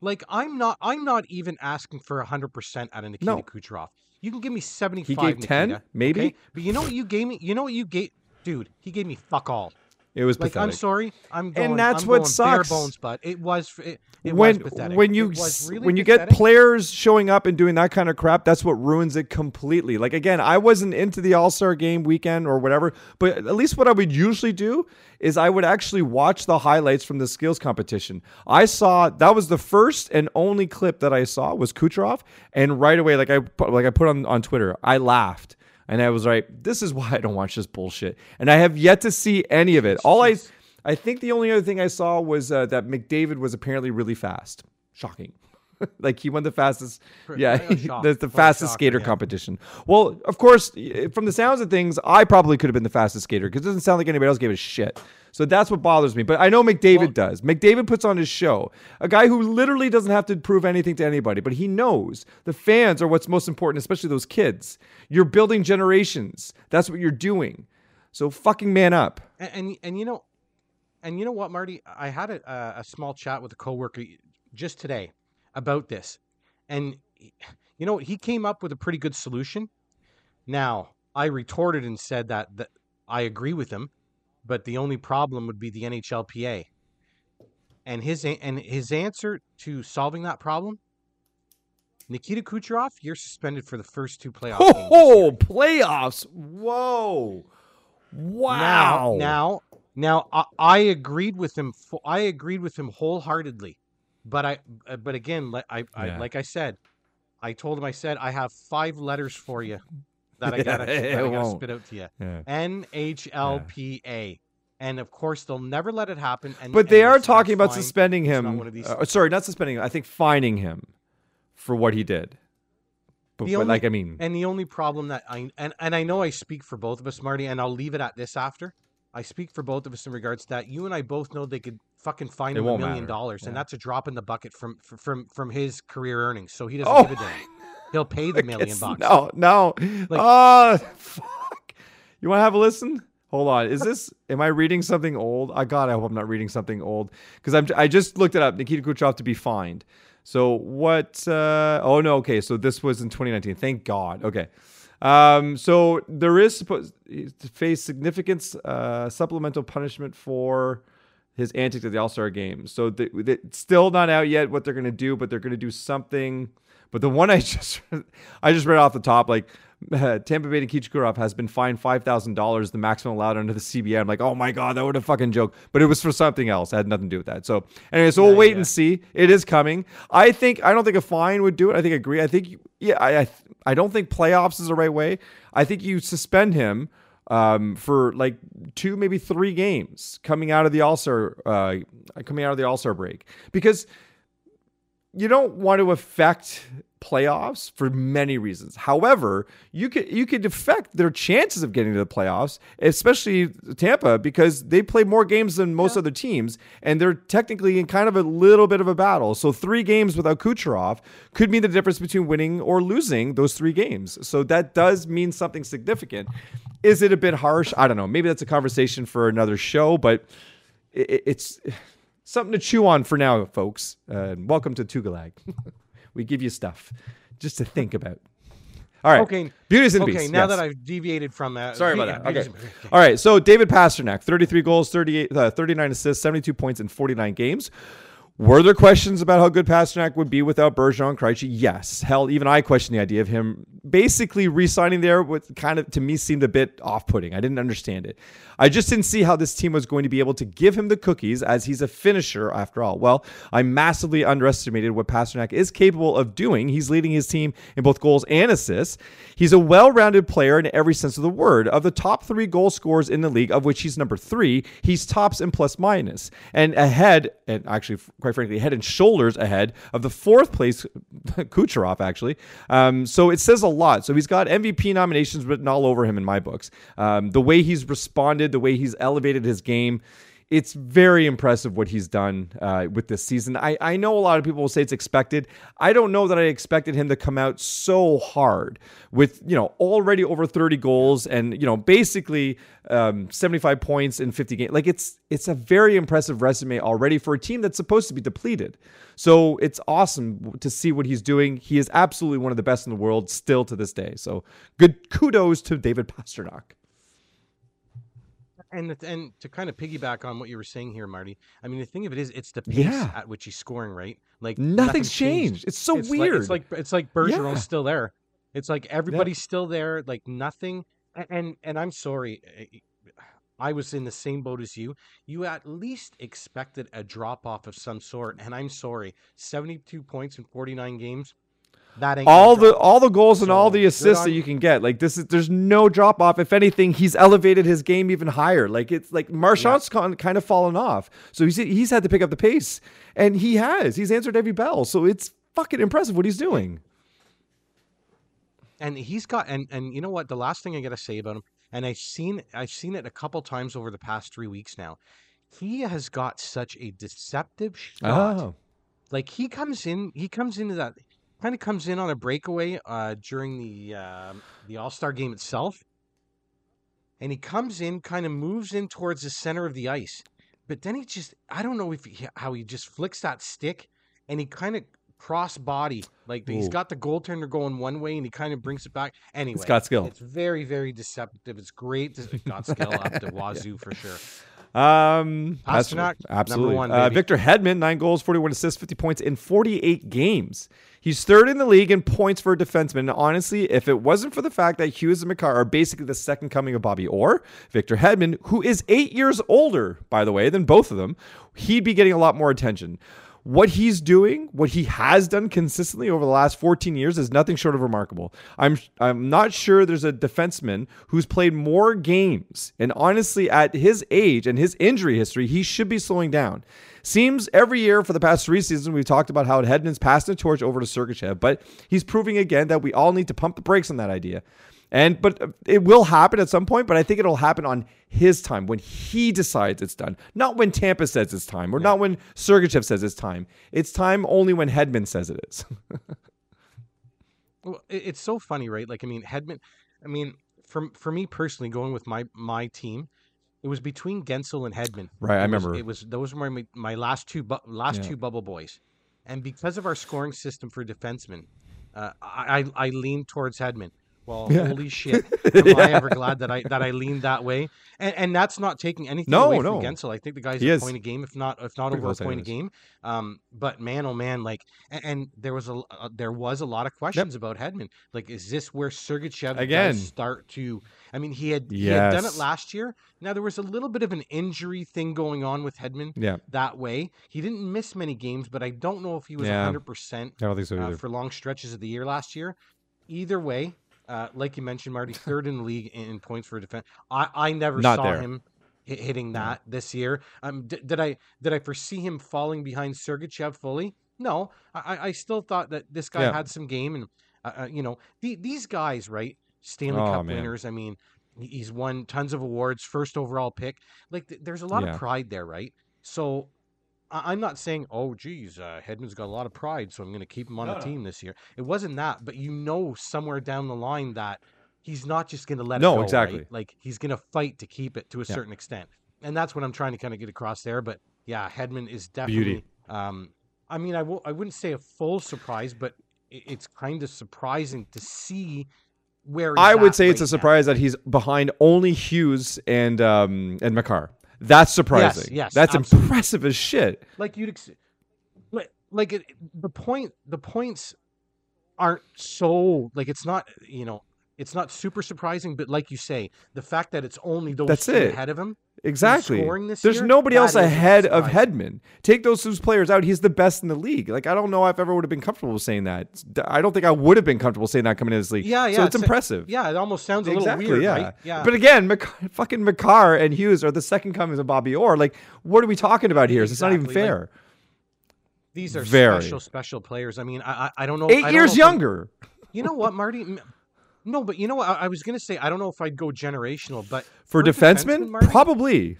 Like I'm not I'm not even asking for 100% out of Nikita no. Kucherov. You can give me 75 He gave 10, maybe. Okay? But you know what you gave me? You know what you gave Dude, he gave me fuck all. It was like pathetic. I'm sorry. I'm going, and that's I'm what sucks. Bare bones, but it was it, it when was pathetic. when you really when you pathetic. get players showing up and doing that kind of crap, that's what ruins it completely. Like again, I wasn't into the All Star Game weekend or whatever, but at least what I would usually do is I would actually watch the highlights from the skills competition. I saw that was the first and only clip that I saw was Kucherov, and right away, like I like I put on on Twitter, I laughed and I was like, this is why I don't watch this bullshit. And I have yet to see any of it. All I, I think the only other thing I saw was uh, that McDavid was apparently really fast. Shocking. *laughs* like he won the fastest, yeah, *laughs* the, the fastest skater yeah. competition. Well, of course, from the sounds of things, I probably could have been the fastest skater because it doesn't sound like anybody else gave a shit. So that's what bothers me. But I know McDavid well, does. McDavid puts on his show. A guy who literally doesn't have to prove anything to anybody, but he knows the fans are what's most important, especially those kids. You're building generations. That's what you're doing. So fucking man up. And and, and you know, and you know what, Marty? I had a, a small chat with a coworker just today about this. And you know, he came up with a pretty good solution. Now, I retorted and said that, that I agree with him, but the only problem would be the NHLPA. And his and his answer to solving that problem, Nikita Kucherov, you're suspended for the first two playoffs. Oh, playoffs! Whoa! Wow! Now, now, now, I, I agreed with him. I agreed with him wholeheartedly but I, uh, but again, I, yeah. Like I said, I told him, I said, I have five letters for you that I gotta, *laughs* that I gotta spit out to you. Yeah. NHLPA. Yeah. And of course, they'll never let it happen. And, but they and are talking about fine. suspending him. Not uh, sorry, not suspending him. I think fining him for what he did. But, but only, like, I mean, and the only problem that I and, and I know I speak for both of us, Marty, and I'll leave it at this after. I speak for both of us in regards to that. You and I both know they could fucking fine him a million dollars, yeah. and that's a drop in the bucket from from from his career earnings. So he doesn't oh give a damn. He'll pay the million bucks. No, no. Like, oh, fuck. You want to have a listen? Hold on. Is this? Am I reading something old? I God, I hope I'm not reading something old because I'm. I just looked it up. Nikita Kucherov to be fined. So what? Uh, oh no. Okay. So this was in 2019. Thank God. Okay. Um, so there is supposed to face significant uh, supplemental punishment for his antics at the All Star game. So the, the, it's still not out yet what they're going to do, but they're going to do something. But the one I *laughs* just I just read off the top, like uh, *laughs* Tampa Bay Nikita Kucherov has been fined five thousand dollars, the maximum allowed under the CBA. I'm like, oh my god, that would a fucking joke. But it was for something else. It had nothing to do with that. So anyway, so we'll wait yeah. and see. It is coming. I think I don't think a fine would do it. I think I agree. I think yeah, I I, I don't think playoffs is the right way. I think you suspend him um, for like two, maybe three games coming out of the All Star, uh, coming out of the All Star break, because you don't want to affect playoffs for many reasons. However, you could you could affect their chances of getting to the playoffs, especially Tampa, because they play more games than most yeah. other teams, and they're technically in kind of a little bit of a battle. So three games without Kucherov could mean the difference between winning or losing those three games. So that does mean something significant. Is it a bit harsh? I don't know. Maybe that's a conversation for another show, but it, it's something to chew on for now, folks. Uh, welcome to Tugalag. *laughs* we give you stuff just to think about. All right. Okay. Beauties and okay, Beasts. now yes. that I've deviated from that. Sorry about that. Okay. All right. So David Pastrnak, 33 goals, 38, uh, 39 assists, 72 points in 49 games. Were there questions about how good Pastrnak would be without Bergeron Krejci? Yes. Hell, even I questioned the idea of him basically re-signing there. What kind of to me seemed a bit off-putting. I didn't understand it. I just didn't see how this team was going to be able to give him the cookies as he's a finisher after all. Well, I massively underestimated what Pastrnak is capable of doing. He's leading his team in both goals and assists. He's a well-rounded player in every sense of the word. Of the top three goal scorers in the league, of which he's number three, he's tops in plus minus and ahead, and actually, frankly, head and shoulders ahead of the fourth place *laughs* Kucherov. Actually, um, so it says a lot. So he's got MVP nominations written all over him in my books. Um, the way he's responded, the way he's elevated his game it's very impressive what he's done uh, with this season. I, I know a lot of people will say it's expected. I don't know that I expected him to come out so hard with, you know, already over 30 goals and, you know, basically um, 75 points in 50 games. Like it's it's a very impressive resume already for a team that's supposed to be depleted. So it's awesome to see what he's doing. He is absolutely one of the best in the world still to this day. So good kudos to David Pastrnak and and to kind of piggyback on what you were saying here, Marty. I mean, the thing of it is, it's the pace yeah. at which he's scoring, right? Like nothing's, changed. changed. It's so it's weird. Like, it's like it's like Bergeron's yeah. still there. It's like everybody's yeah. still there. Like nothing. And and I'm sorry, eh, eh, I was in the same boat as you. You at least expected a drop off of some sort, and I'm sorry, 72 points in 49 games. All the all the goals so, and all the assists that you can get. Like this is there's no drop off. If anything, he's elevated his game even higher. Like it's like Marchand's yeah. kind of fallen off. So he's he's had to pick up the pace, and he has. He's answered every bell. So it's fucking impressive what he's doing. And he's got and and you know what? The last thing I gotta say about him, and I've seen I've seen it a couple times over the past three weeks now. He has got such a deceptive shot. Oh. Like he comes in, he comes into that kind of comes in on a breakaway uh, during the uh, the All Star game itself, and he comes in, kind of moves in towards the center of the ice, but then he just I don't know if he, how he just flicks that stick, and he kind of cross body like Ooh. he's got the goaltender going one way and he kind of brings it back anyway it's got skill it's very very deceptive it's great it's got skill up the *laughs* wazoo for sure um, Pastrnak, absolutely. One, uh, Victor Hedman, nine goals, 41 assists, 50 points in 48 games. He's third in the league in points for a defenseman. And honestly, if it wasn't for the fact that Hughes and Makar are basically the second coming of Bobby Orr, Victor Hedman, who is eight years older, by the way, than both of them, he'd be getting a lot more attention what he's doing, what he has done consistently over the last 14 years is nothing short of remarkable. I'm I'm not sure there's a defenseman who's played more games. And honestly, at his age and his injury history, he should be slowing down. Seems every year for the past three seasons, we've talked about how Hedman's passed the torch over to Sergachev, but he's proving again that we all need to pump the brakes on that idea. And but it will happen at some point, but I think it'll happen on his time when he decides it's done. Not when Tampa says it's time, or yeah. not when Sergachev says it's time. It's time only when Hedman says it is. *laughs* well, it's so funny, right? Like I mean, Hedman. I mean, for for me personally, going with my my team, it was between Guentzel and Hedman. Right, it I remember. Was, it was those were my my last two bu- last yeah. two bubble boys, and because of our scoring system for defensemen, uh, I I lean towards Hedman. Well, yeah. holy shit! Am yeah. I ever *laughs* glad that I that I leaned that way? And, and that's not taking anything no, away from no. Guentzel. I think the guy's he a is. point a game, if not if not over a point a game. Um, but man, oh man, like, and, and there was a uh, there was a lot of questions yep. about Hedman. Like, is this where Sergachev again start to? I mean, he had yes. he had done it last year. Now there was a little bit of an injury thing going on with Hedman. Yeah. that way he didn't miss many games, but I don't know if he was hundred yeah. percent. I don't think so uh, for long stretches of the year last year. Either way, uh, like you mentioned, Marty, *laughs* third in the league in, points for defense. I, I never Not saw there. him hitting that this year. Um, d- did I did I foresee him falling behind Sergachev fully? No, I, I still thought that this guy yeah. had some game, and uh, uh, you know the, these guys, right? Stanley oh, Cup man. winners. I mean, he's won tons of awards, first overall pick. Like, th- there's a lot yeah. of pride there, right? So I- am not saying, oh, geez, uh, Hedman's got a lot of pride, so I'm going to keep him on no, the team this year. It wasn't that, but you know, somewhere down the line that he's not just going to let no, it go. No, exactly. Right? Like he's going to fight to keep it to a yeah. certain extent, and that's what I'm trying to kind of get across there. But yeah, Hedman is definitely. Um, I mean, I w- I wouldn't say a full surprise, but it's kind of surprising to see where. I would say it's a surprise now. that he's behind only Hughes and um, and Makar. That's surprising. Yes, yes that's absolutely. impressive as shit. Like you'd, ex- like, like it, the point, the points aren't so like it's not you know it's not super surprising, but like you say, the fact that it's only those That's two it. ahead of him. Exactly. There's year, nobody that else ahead of. Hedman. Take those two players out. He's the best in the league. Like I don't know if I ever would have been comfortable saying that. I don't think I would have been comfortable saying that coming into this league. Yeah, yeah. So it's a- impressive. Yeah, it almost sounds a little weird, yeah. right? Yeah. But again, Mc- *laughs* fucking Makar and Hughes are the second comings of Bobby Orr. Like, what are we talking about here? It's not even Exactly, like, fair. These are very. special, special players. I mean, I, I, I don't know. I Eight don't years know younger. You know what, Marty? No, but you know what? I, I was gonna say I don't know if I'd go generational, but For a defensemen, Marty, probably.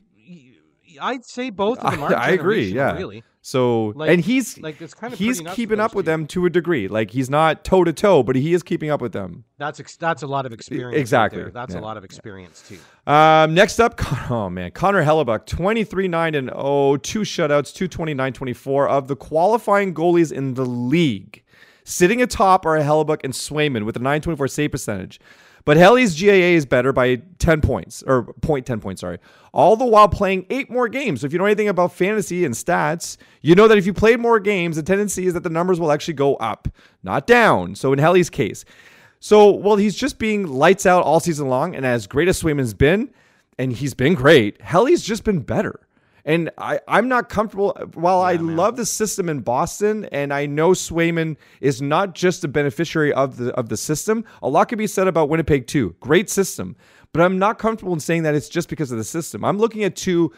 I'd say both of *laughs* them I- are. I agree, yeah. really. So Like- and he's Like it's kind of he's keeping up with them to a degree. Like he's not toe to toe, but he is keeping up with them. That's ex- that's a lot of experience. Exactly, there. That's yeah. a lot of experience too. Um, next up, Con- oh man, Connor Hellebuyck, 23 9 and 0, two shutouts, 229 24 of the qualifying goalies in the league. Sitting atop are Hellebuyck and Swayman with a 924 save percentage. But Helly's GAA is better by 10 points, or point 10 points, sorry. All the while playing eight more games. So if you know anything about fantasy and stats, you know that if you play more games, the tendency is that the numbers will actually go up, not down. So in Helly's case. So while he's just being lights out all season long, and as great as Swayman's been, and he's been great, Helly's just been better. And I, I'm not comfortable. While I love the system in Boston, and I know Swayman is not just a beneficiary of the of the system, a lot can be said about Winnipeg too. Great system, but I'm not comfortable in saying that it's just because of the system. I'm looking at two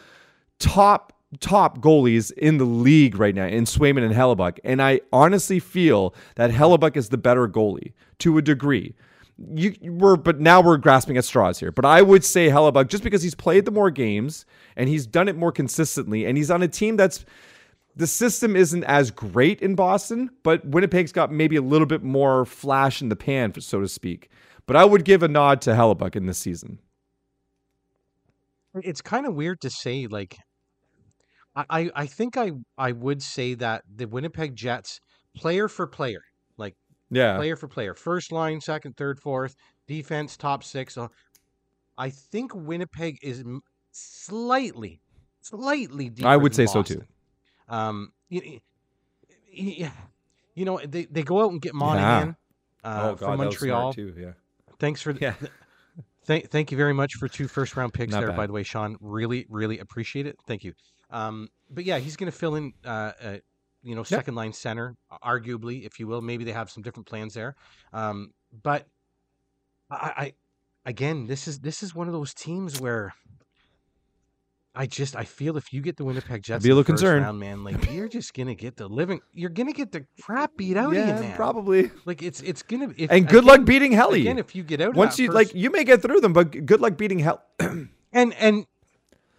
top top goalies in the league right now in Swayman and Hellebuyck, and I honestly feel that Hellebuyck is the better goalie to a degree. You were, but now we're grasping at straws here. But I would say Hellebuyck just because he's played the more games and he's done it more consistently, and he's on a team that's the system isn't as great in Boston, but Winnipeg's got maybe a little bit more flash in the pan, so to speak. But I would give a nod to Hellebuyck in this season. It's kind of weird to say. Like, I, I think I I would say that the Winnipeg Jets, player for player, Yeah, player for player, first line, second, third, fourth, defense, top six. Uh, I think Winnipeg is slightly, slightly deeper. I would say so too. Um, you, you, you know, they, they go out and get Monahan uh, from Montreal. too. Yeah. Thanks for Yeah. Thank, thank you very much for two first round picks Not there, bad. by the way, Sean. Really, really appreciate it. Thank you. Um, but yeah, he's going to fill in, uh, uh, you know, second line center, arguably, if you will. Maybe they have some different plans there. Um, but I, I, again, this is this is one of those teams where I just I feel if you get the Winnipeg Jets, be a little concerned. round, man, like *laughs* you're just gonna get the living, you're gonna get the crap beat out of you, man. probably. Like it's it's gonna if, And good again- luck beating Helly. Again, if you get out of Once you first- like, you may get through them, but good luck beating Hell. *clears throat* and and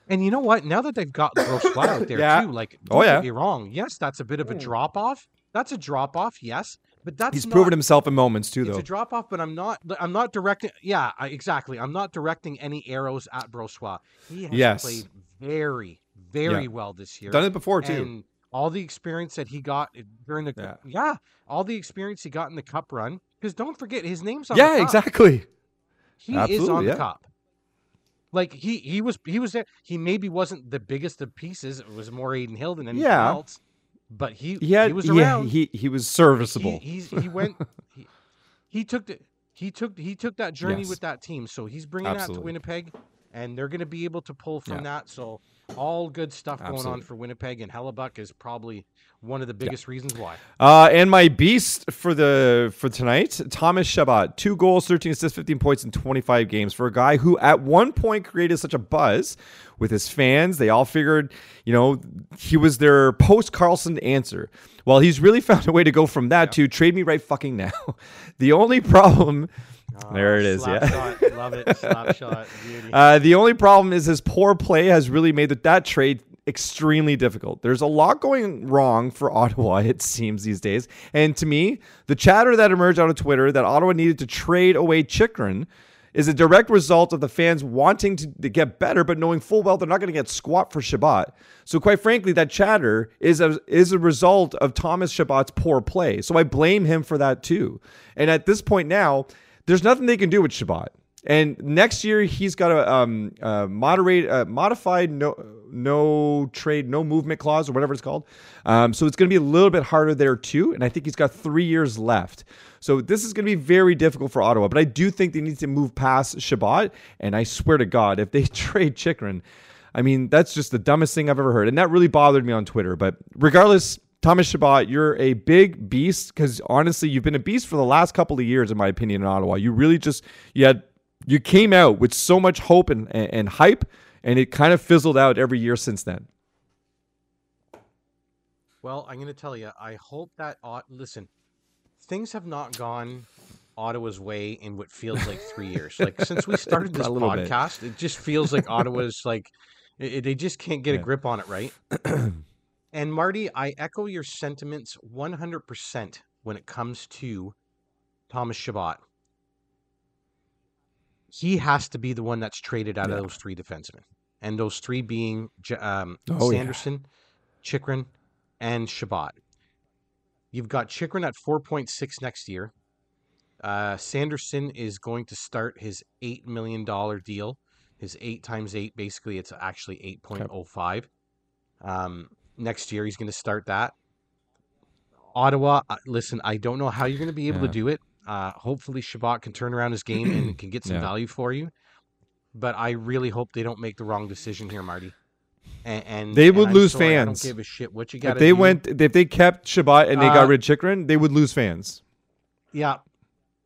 and you know what? Now that they've got Brossoit *laughs* out there Yeah. too, like Oh, don't yeah. get me wrong. Yes, that's a bit of a drop off. That's a drop off. Yes, but that's He's not, proven himself in moments too, though. It's a drop off, but I'm not. I'm not directing. Yeah, I- exactly. I'm not directing any arrows at Brossoit. He has Yes. played very, very Yeah. well this year. Done it before too. And all the experience that he got eh, during the Yeah. yeah, all the experience he got in the cup run. Because don't forget, his name's on. yeah, the cup. exactly. He is Absolutely, on yeah. the cup. Like he he was he was there. He maybe wasn't the biggest of pieces. It was more Adin Hill than anything Yeah. else. But he He had, he was yeah, he he was serviceable. He, he's he went. he, he took the, he took he took that journey Yes. with that team. So he's bringing that to Winnipeg, and they're going to be able to pull from Yeah. that. So all good stuff going on for Winnipeg, and Hellebuyck is probably one of the biggest reasons why. Uh, and my beast for the for tonight, Thomas Chabot, two goals, thirteen assists, fifteen points in twenty five games for a guy who at one point created such a buzz with his fans. They all figured, you know, he was their post Karlsson answer. Well, he's really *laughs* found a way to go from that to trade me right fucking now. *laughs* the only problem. There it is, yeah. shot. love it. *laughs* Slap shot. Beauty. Uh, the only problem is his poor play has really made that, that trade extremely difficult. There's a lot going wrong for *laughs* Ottawa, it seems, these days. And to me, the chatter that emerged out of Twitter that Ottawa needed to trade away Chychrun is a direct result of the fans wanting to, to get better, but knowing full well they're not going to get squat for Chabot. So, quite frankly, that chatter is a, is a result of Thomas Chabot's poor play. So, I blame him for that too. And at this point now, there's nothing they can do with Chabot. And next year he's got a um, uh, moderate, uh, modified no no trade, no movement clause or whatever it's called. Um, so it's going to be a little bit harder there too. And I think he's got three years left. So this is going to be very difficult for Ottawa. But I do think they need to move past Chabot. And I swear to God, if they *laughs* trade Chychrun, I mean that's just the dumbest thing I've ever heard. And that really bothered me on Twitter. But regardless, Thomas Chabot, you're a big beast because honestly, you've been a beast for the last couple of years, in my opinion, in Ottawa. You really just you had you came out with so much hope and, and, and hype, and it kind of fizzled out every year since then. Well, I'm going to tell you, I hope that, uh, listen, things have not gone Ottawa's way in what feels like three years. Like since we *laughs* started this podcast, bit. it just feels like Ottawa's like, it, they just can't get yeah. a grip on it, right? *clears throat* and Marty, I echo your sentiments 100% when it comes to Thomas Chabot he has to be the one that's traded out yeah. of those three defensemen, and those three being um, oh, Sanderson, yeah. Chychrun, and Chabot. You've got Chychrun at four point six next year. Uh, Sanderson is going to start his eight million dollar deal. His eight times eight, basically, it's actually eight point oh five. Um, next year, he's going to start that. Ottawa, uh, listen, I don't know how you're going to be able yeah. to do it. Uh, hopefully, Chabot can turn around his game and can get *clears throat* some yeah. value for you. But I really hope they don't make the wrong decision here, Marty. And, and they would and lose sorry, fans. I don't give a shit what you got. If they do. went, if they kept Chabot and they uh, got rid of Chychrun, they would lose fans. Yeah,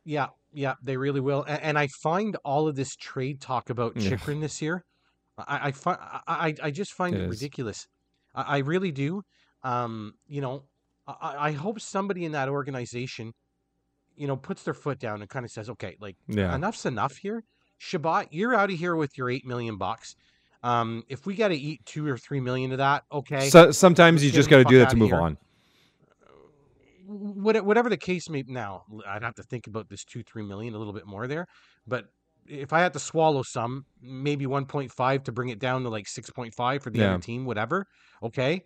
yeah, yeah. They really will. And, and I find all of this trade talk about yeah. Chychrun this year, I, I find, I, I just find it, it ridiculous. I, I, really do. Um, you know, I, I hope somebody in that organization you know, puts their foot down and kind of says, okay, like yeah. enough's enough here. Chabot, you're out of here with your eight million bucks. Um, if we got to eat two or three million of that, okay. So, sometimes you just got to do that to move here. on. Whatever the case may now, I'd have to think about this two, three million a little bit more there. But if I had to swallow some, maybe 1.5 to bring it down to like 6.5 for the yeah. other team, whatever. Okay.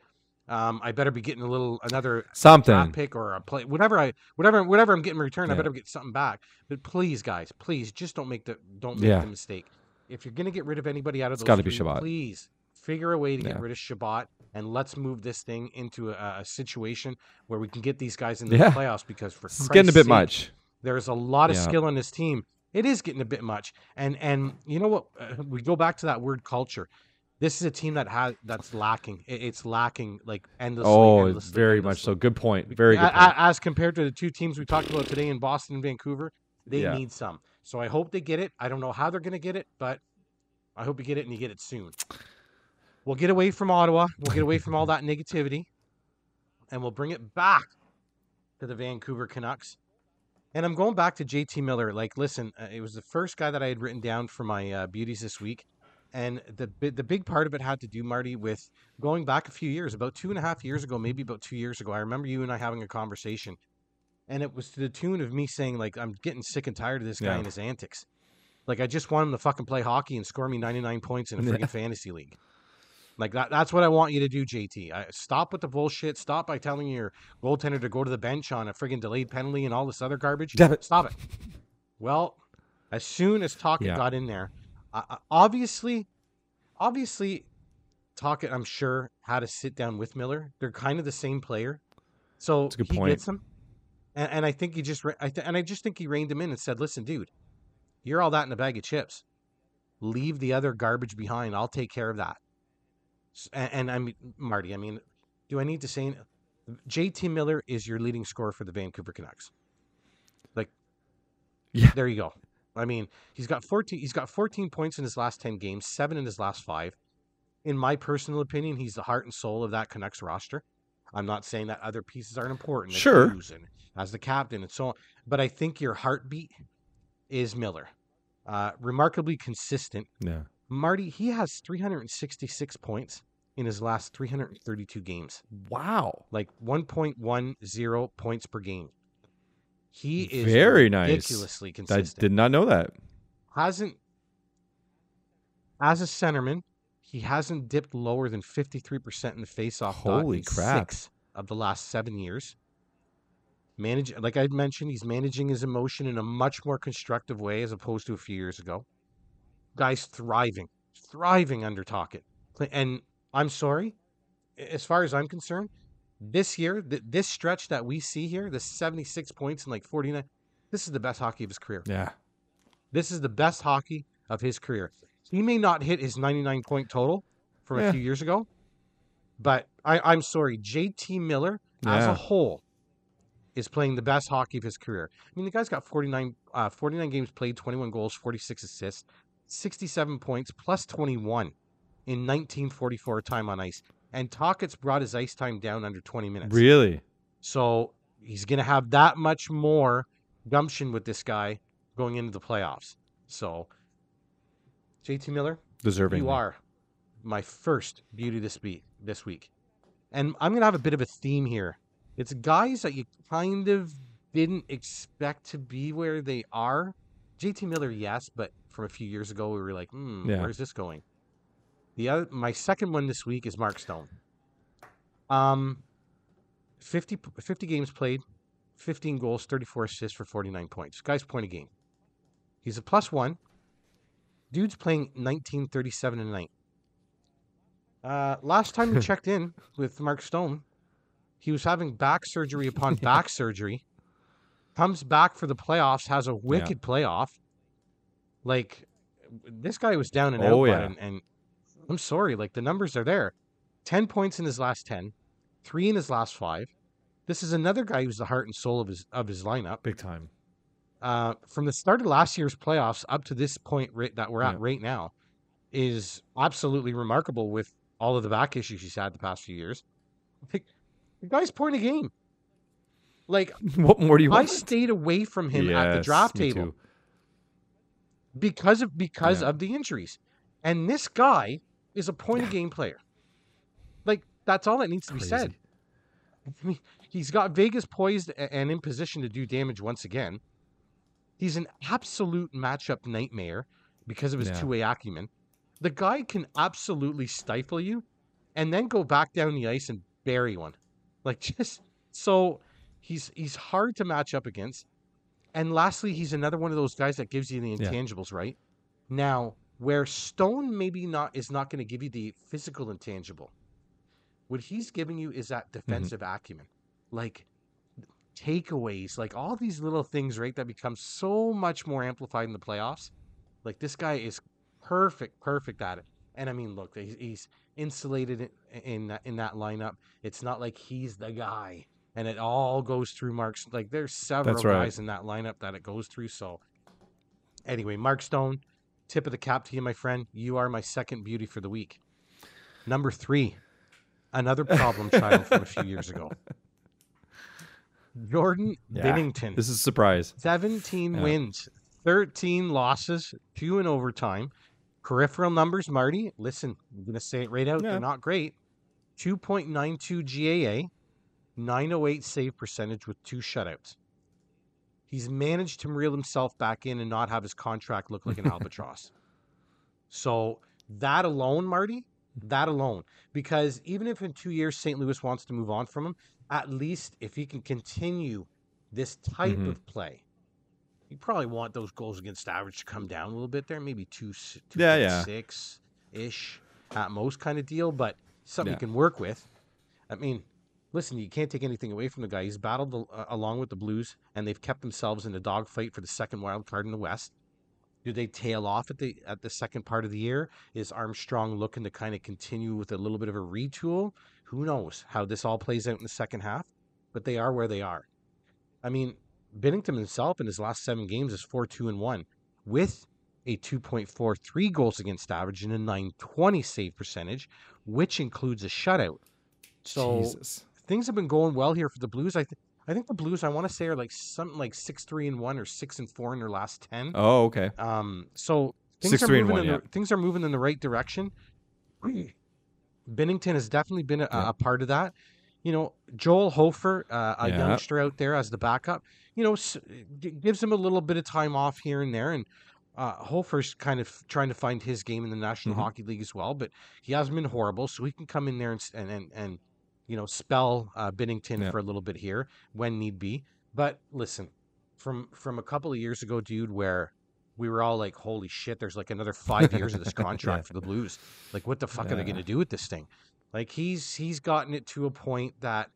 Um, I better be getting a little another something pick or a play, whatever I whatever whatever I'm getting in return. Yeah. I better get something back. But please, guys, please just don't make the don't make yeah. the mistake. If you're gonna get rid of anybody out of those, to be Chabot. Please figure a way to get rid of Chabot and let's move this thing into a, a situation where we can get these guys into the playoffs. Because for it's getting a bit sake, much. There's a lot of skill on this team. It is getting a bit much, and and you know what? Uh, we go back to that word culture this is a team that has that's lacking. it's lacking like endlessly. Oh, endlessly, very endlessly. much so. Good point. Very good. Point. As compared to the two teams we talked about today in Boston and Vancouver, they yeah. need some. So I hope they get it. I don't know how they're going to get it, but I hope you get it and you get it soon. We'll get away from Ottawa. We'll get away from all that negativity, and we'll bring it back to the Vancouver Canucks. And I'm going back to JT Miller. Like, listen, uh, it was the first guy that I had written down for my uh, beauties this week and the the big part of it had to do, Marty, with going back a few years, about two and a half years ago, maybe about two years ago. I remember you and I having a conversation, and it was to the tune of me saying like, "I'm getting sick and tired of this guy yeah. and his antics. Like, I just want him to fucking play hockey and score me 99 points in a *laughs* freaking fantasy league." Like that, that's what I want you to do, JT. I, stop with the bullshit. Stop by telling your goaltender to go to the bench on a friggin' delayed penalty and all this other garbage. It. Stop it. Well, as soon as Tocchet yeah. got in there, uh, obviously, obviously, Tocchet, I'm sure, had to sit down with Miller. They're kind of the same player, so he point. gets him. And, and, I think he just, I th- and I just think he reined him in and said, "Listen, dude, you're all that in a bag of chips. Leave the other garbage behind. I'll take care of that." And, and I mean, Marty, I mean, do I need to say? JT Miller is your leading scorer for the Vancouver Canucks. Like, yeah, there you go. I mean, he's got 14 he's got 14 points in his last 10 games, 7 in his last 5. In my personal opinion, he's the heart and soul of that Canucks roster. I'm not saying that other pieces aren't important. Sure. And as the captain and so on, but I think your heartbeat is Miller. Uh, remarkably consistent. Yeah. Marty, he has 366 points in his last 332 games. Wow. Like 1.10 points per game. He is very ridiculously nice. consistent. I did not know that. Hasn't as a centerman, he hasn't dipped lower than 53% in the faceoff Holy dot crap. six of the last seven years. Manage, like I mentioned, he's managing his emotion in a much more constructive way as opposed to a few years ago. Guy's thriving, thriving under Tocchet. And I'm sorry, as far as I'm concerned, this year, th- this stretch that we see here, the 76 points and like 49, this is the best hockey of his career. Yeah. This is the best hockey of his career. He may not hit his 99 point total from Yeah. a few years ago, but I, I'm sorry, JT Miller as a whole is playing the best hockey of his career. I mean, the guy's got 49, uh, 49 games played, 21 goals, 46 assists, 67 points, plus 21 in 1944 time on ice. And Tocchet's brought his ice time down under 20 minutes. Really? So he's going to have that much more gumption with this guy going into the playoffs. So, JT Miller, Deserving. you are my first beauty this week. This week, and I'm gonna have a bit of a theme here. It's guys that you kind of didn't expect to be where they are. JT Miller, yes, but from a few years ago, we were like, hmm, Yeah. where's this going? The other, my second one this week is Mark Stone. Um, 50, 50 games played, 15 goals, 34 assists for 49 points. Guy's point a game. He's a plus one. Dude's playing 1937 a night. Uh, last time we *laughs* checked in with Mark Stone, he was having back surgery upon *laughs* back surgery. Comes back for the playoffs, has a wicked playoff. Like this guy was down and out, Oh, bud, yeah. and, and I'm sorry, like the numbers are there. Ten points in his last ten, three in his last five. This is another guy who's the heart and soul of his of his lineup. Big time. Uh, from the start of last year's playoffs up to this point right, that we're at Yeah. right now is absolutely remarkable with all of the back issues he's had the past few years. Like, the guy's point a game. Like *laughs* What more do you want I want? stayed away from him at the Yes, draft table too. Because of because Yeah. of the injuries. And this guy is a point a game player. Like that's all that needs to be said. I mean, he's got Vegas poised and in position to do damage once again. He's an absolute matchup nightmare because of his Yeah. two-way acumen. The guy can absolutely stifle you and then go back down the ice and bury one. Like *laughs* just so he's he's hard to match up against. And lastly, he's another one of those guys that gives you the Yeah. intangibles, right? Now, where Stone maybe not is not going to give you the physical intangible. What he's giving you is that mm-hmm. defensive acumen. Like takeaways, like all these little things, right, that become so much more amplified in the playoffs. Like this guy is perfect, perfect at it. And I mean, look, he's, he's insulated in, in that, in that lineup. It's not like he's the guy, and it all goes through Mark's. Like there's several right. guys in that lineup that it goes through. So anyway, Mark Stone, tip of the cap to you, my friend. You are my second beauty for the week. Number three, another problem *laughs* child from a few years ago. Jordan Yeah, Binnington. This is a surprise. 17 Yeah. wins, 13 losses, two in overtime. Peripheral numbers, Marty. Listen, I'm going to say it right out. Yeah. They're not great. 2.92 GAA, 908 save percentage with two shutouts. He's managed to reel himself back in and not have his contract look like an *laughs* albatross. So that alone, Marty, that alone, because even if in two years St. Louis wants to move on from him, at least if he can continue this type Mhm. of play, you probably want those goals against average to come down a little bit there, maybe two, s- Yeah, yeah. 2.6 ish at most kind of deal, but something Yeah. you can work with. I mean, listen, you can't take anything away from the guy. He's battled al- uh, along with the Blues, and they've kept themselves in a dogfight for the second wild card in the West. Do they tail off at the at the second part of the year? Is Armstrong looking to kind of continue with a little bit of a retool? Who knows how this all plays out in the second half? But they are where they are. I mean, Binnington himself in his last seven games is four two and one, with a 2.43 goals against average and a 920 save percentage, which includes a shutout. So Jesus. Things have been going well here for the Blues. I th- I think the Blues I want to say are like something like six three and one or six and four in their last ten. Oh, okay. Um, so things Six, are moving one, in the, things are moving in the right direction. *clears throat* Binnington has definitely been a, Yeah. a part of that. You know, Joel Hofer, uh, a Yeah. youngster out there as the backup, you know, s- gives him a little bit of time off here and there, and uh, Hofer's kind of trying to find his game in the National Mhm. Hockey League as well. But he hasn't been horrible, so he can come in there and and and, and you know spell uh, Binnington Yeah. for a little bit here when need be. But listen, from from a couple of years ago, dude, where we were all like, "Holy shit!" There's like another five years of this *laughs* contract yeah. for the Blues. Like, what the fuck yeah. are they going to do with this thing? Like, he's he's gotten it to a point that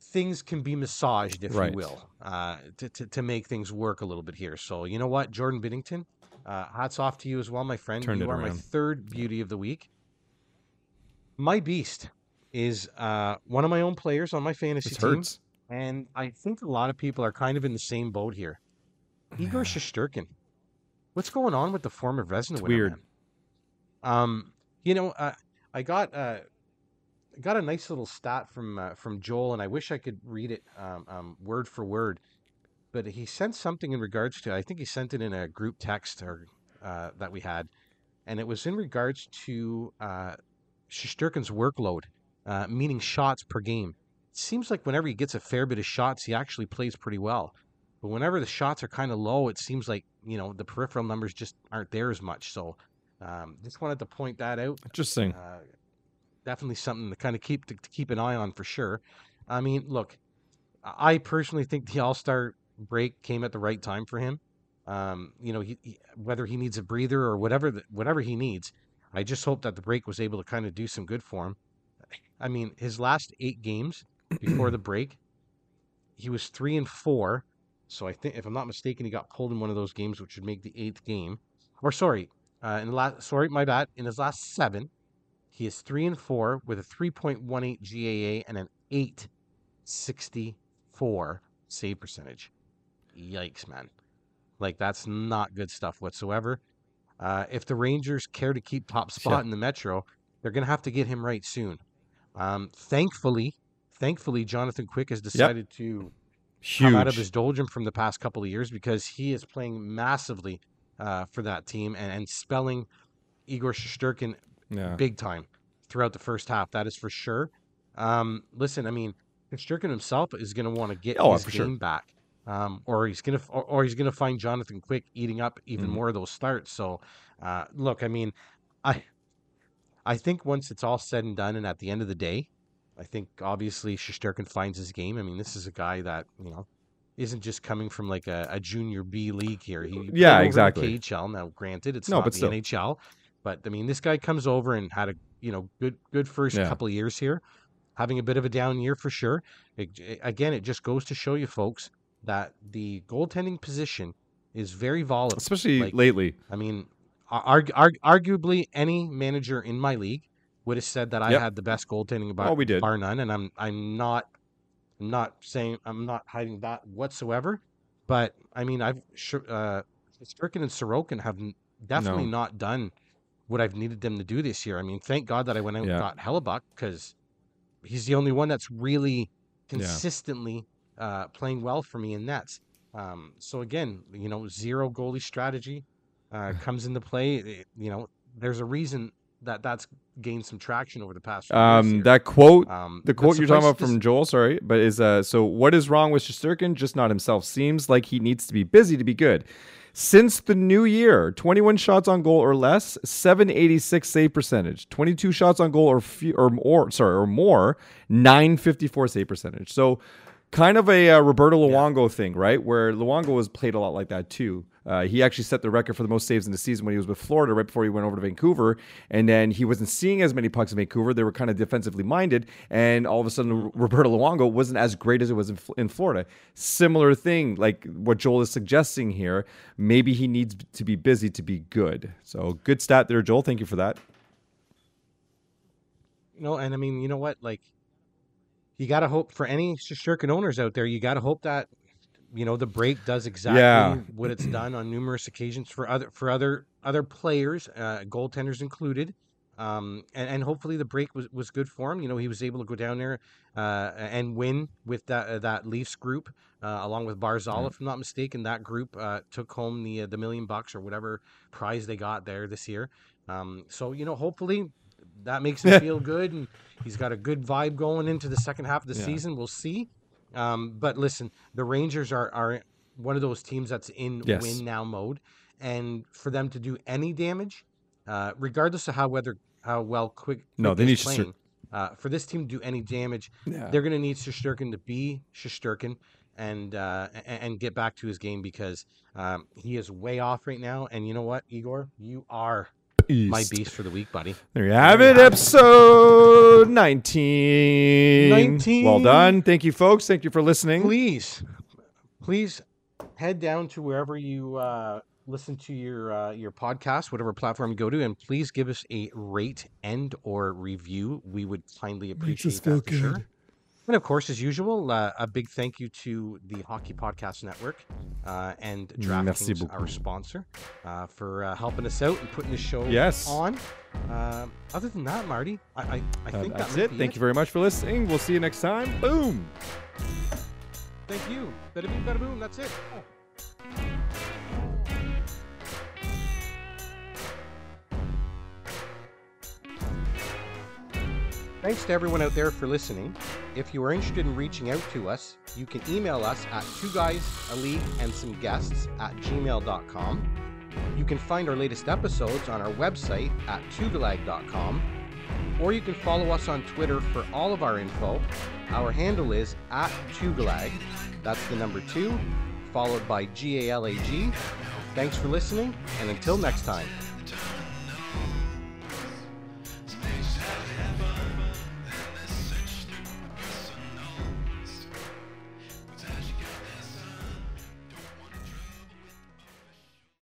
things can be massaged, if right. you will, uh, to, to to make things work a little bit here. So, you know what, Jordan Binnington, uh, hats off to you as well, my friend. Turned you are around. my third beauty of the week. My beast is uh, one of my own players on my fantasy this team. Hurts. And I think a lot of people are kind of in the same boat here. Igor Shesterkin. What's going on with the former it's Weird. Man? Um, you know, uh, I got uh, got a nice little stat from uh, from Joel, and I wish I could read it um, um, word for word. But he sent something in regards to. I think he sent it in a group text or uh, that we had, and it was in regards to uh, Shesterkin's workload, uh, meaning shots per game It seems like whenever he gets a fair bit of shots, he actually plays pretty well. But whenever the shots are kind of low, it seems like you know the peripheral numbers just aren't there as much. So um, just wanted to point that out. Interesting. Uh, definitely something to kind of keep to, to, keep an eye on for sure. I mean, look, I personally think the All Star break came at the right time for him. Um, you know, he, he, whether he needs a breather or whatever the, whatever he needs, I just hope that the break was able to kind of do some good for him. I mean, his last eight games, before the *clears throat* break. He was three and four. So I think, if I'm not mistaken, he got pulled in one of those games, which would make the eighth game. Or sorry, uh, in the last, sorry, my bad. In his last seven, he is three and four with a 3.18 GAA and an 864 save percentage. Yikes, man! Like that's not good stuff whatsoever. Uh, if the Rangers care to keep top spot yeah. in the Metro, they're going to have to get him right soon. Um, thankfully, thankfully, Jonathan Quick has decided yep. to Huge. come out of his doldrum from the past couple of years because he is playing massively uh, for that team and, and spelling Igor Shesterkin yeah. big time throughout the first half. That is for sure. Um, listen, I mean, Shesterkin himself is going to want to get oh, his game sure. back. Um, or he's gonna, or, or he's gonna find Jonathan Quick eating up even mm. more of those starts. So, uh, look, I mean, I, I think once it's all said and done, and at the end of the day, I think obviously Shesterkin finds his game. I mean, this is a guy that you know isn't just coming from like a, a junior B league here. He yeah, exactly. KHL now, granted, it's no, not but the still. NHL, but I mean, this guy comes over and had a you know good good first yeah. couple of years here, having a bit of a down year for sure. It, it, eh, again, it just goes to show you folks that the goaltending position is very volatile, especially like, lately. I mean, arg- arg- arguably any manager in my league would have said that I yep. had the best goaltending bar, oh, we did. bar none, and I'm I'm not I'm not saying I'm not hiding that whatsoever. But I mean, I've uh, Stricken and Sorokin have definitely no. not done what I've needed them to do this year. I mean, thank God that I went out yeah. and got Hellebuyck because he's the only one that's really consistently yeah. uh, playing well for me in nets. Um, so again, you know, zero goalie strategy uh, comes into play. It, you know, there's a reason that that's gained some traction over the past. Um, that quote, um, the quote you're talking about from Joel, sorry, but is uh, so what is wrong with Shesterkin? Just not himself. Seems like he needs to be busy to be good. Since the new year, 21 shots on goal or less, 786 save percentage. 22 shots on goal or few, or more, sorry, or more, 954 save percentage. So kind of a uh, Roberto Luongo yeah. thing, right? Where Luongo was played a lot like that too. Uh, he actually set the record for the most saves in the season when he was with Florida right before he went over to Vancouver. And then he wasn't seeing as many pucks in Vancouver. They were kind of defensively minded. And all of a sudden, Roberto Luongo wasn't as great as it was in, in Florida. Similar thing, like what Joel is suggesting here. Maybe he needs to be busy to be good. So good stat there, Joel. Thank you for that. Know, and I mean, you know what? Like, you got to hope for any Shesterkin owners out there. You got to hope that you know the break does exactly yeah. what it's done on numerous occasions for other for other other players, uh, goaltenders included. Um, and, and hopefully the break was, was good for him. You know, he was able to go down there uh, and win with that uh, that Leafs group, uh, along with Barzal, mm. if I'm not mistaken. That group uh, took home the uh, the million bucks or whatever prize they got there this year. Um, so you know, hopefully that makes him *laughs* feel good, and he's got a good vibe going into the second half of the yeah. season. We'll see. Um, but listen, the Rangers are are one of those teams that's in yes. win now mode, and for them to do any damage, uh, regardless of how whether how well quick, no, they need playing, uh, for this team to do any damage, yeah. they're going to need Shesterkin to be Shesterkin, and uh, and get back to his game because um, he is way off right now. And you know what, Igor, you are East. my beast for the week, buddy. There you have it, episode 19. 19. Well done. Thank you, folks. Thank you for listening. Please, please head down to wherever you uh, listen to your uh, your podcast, whatever platform you go to, and please give us a rate and or review. We would kindly appreciate that for good. sure. And of course, as usual, uh, a big thank you to the Hockey Podcast Network uh, and DraftKings, our sponsor, uh, for uh, helping us out and putting the show yes. on. Uh, other than that, Marty, I, I, I think that's that it. Thank it. you very much for listening. We'll see you next time. Boom. Thank you. Bada boom, bada boom. That's it. Oh. Thanks to everyone out there for listening. If you are interested in reaching out to us, you can email us at two guys, a league, and some guests at gmail.com. You can find our latest episodes on our website at 2galag.com, or you can follow us on Twitter for all of our info. Our handle is at 2galag. That's the number two, followed by G A L A G. Thanks for listening, and until next time.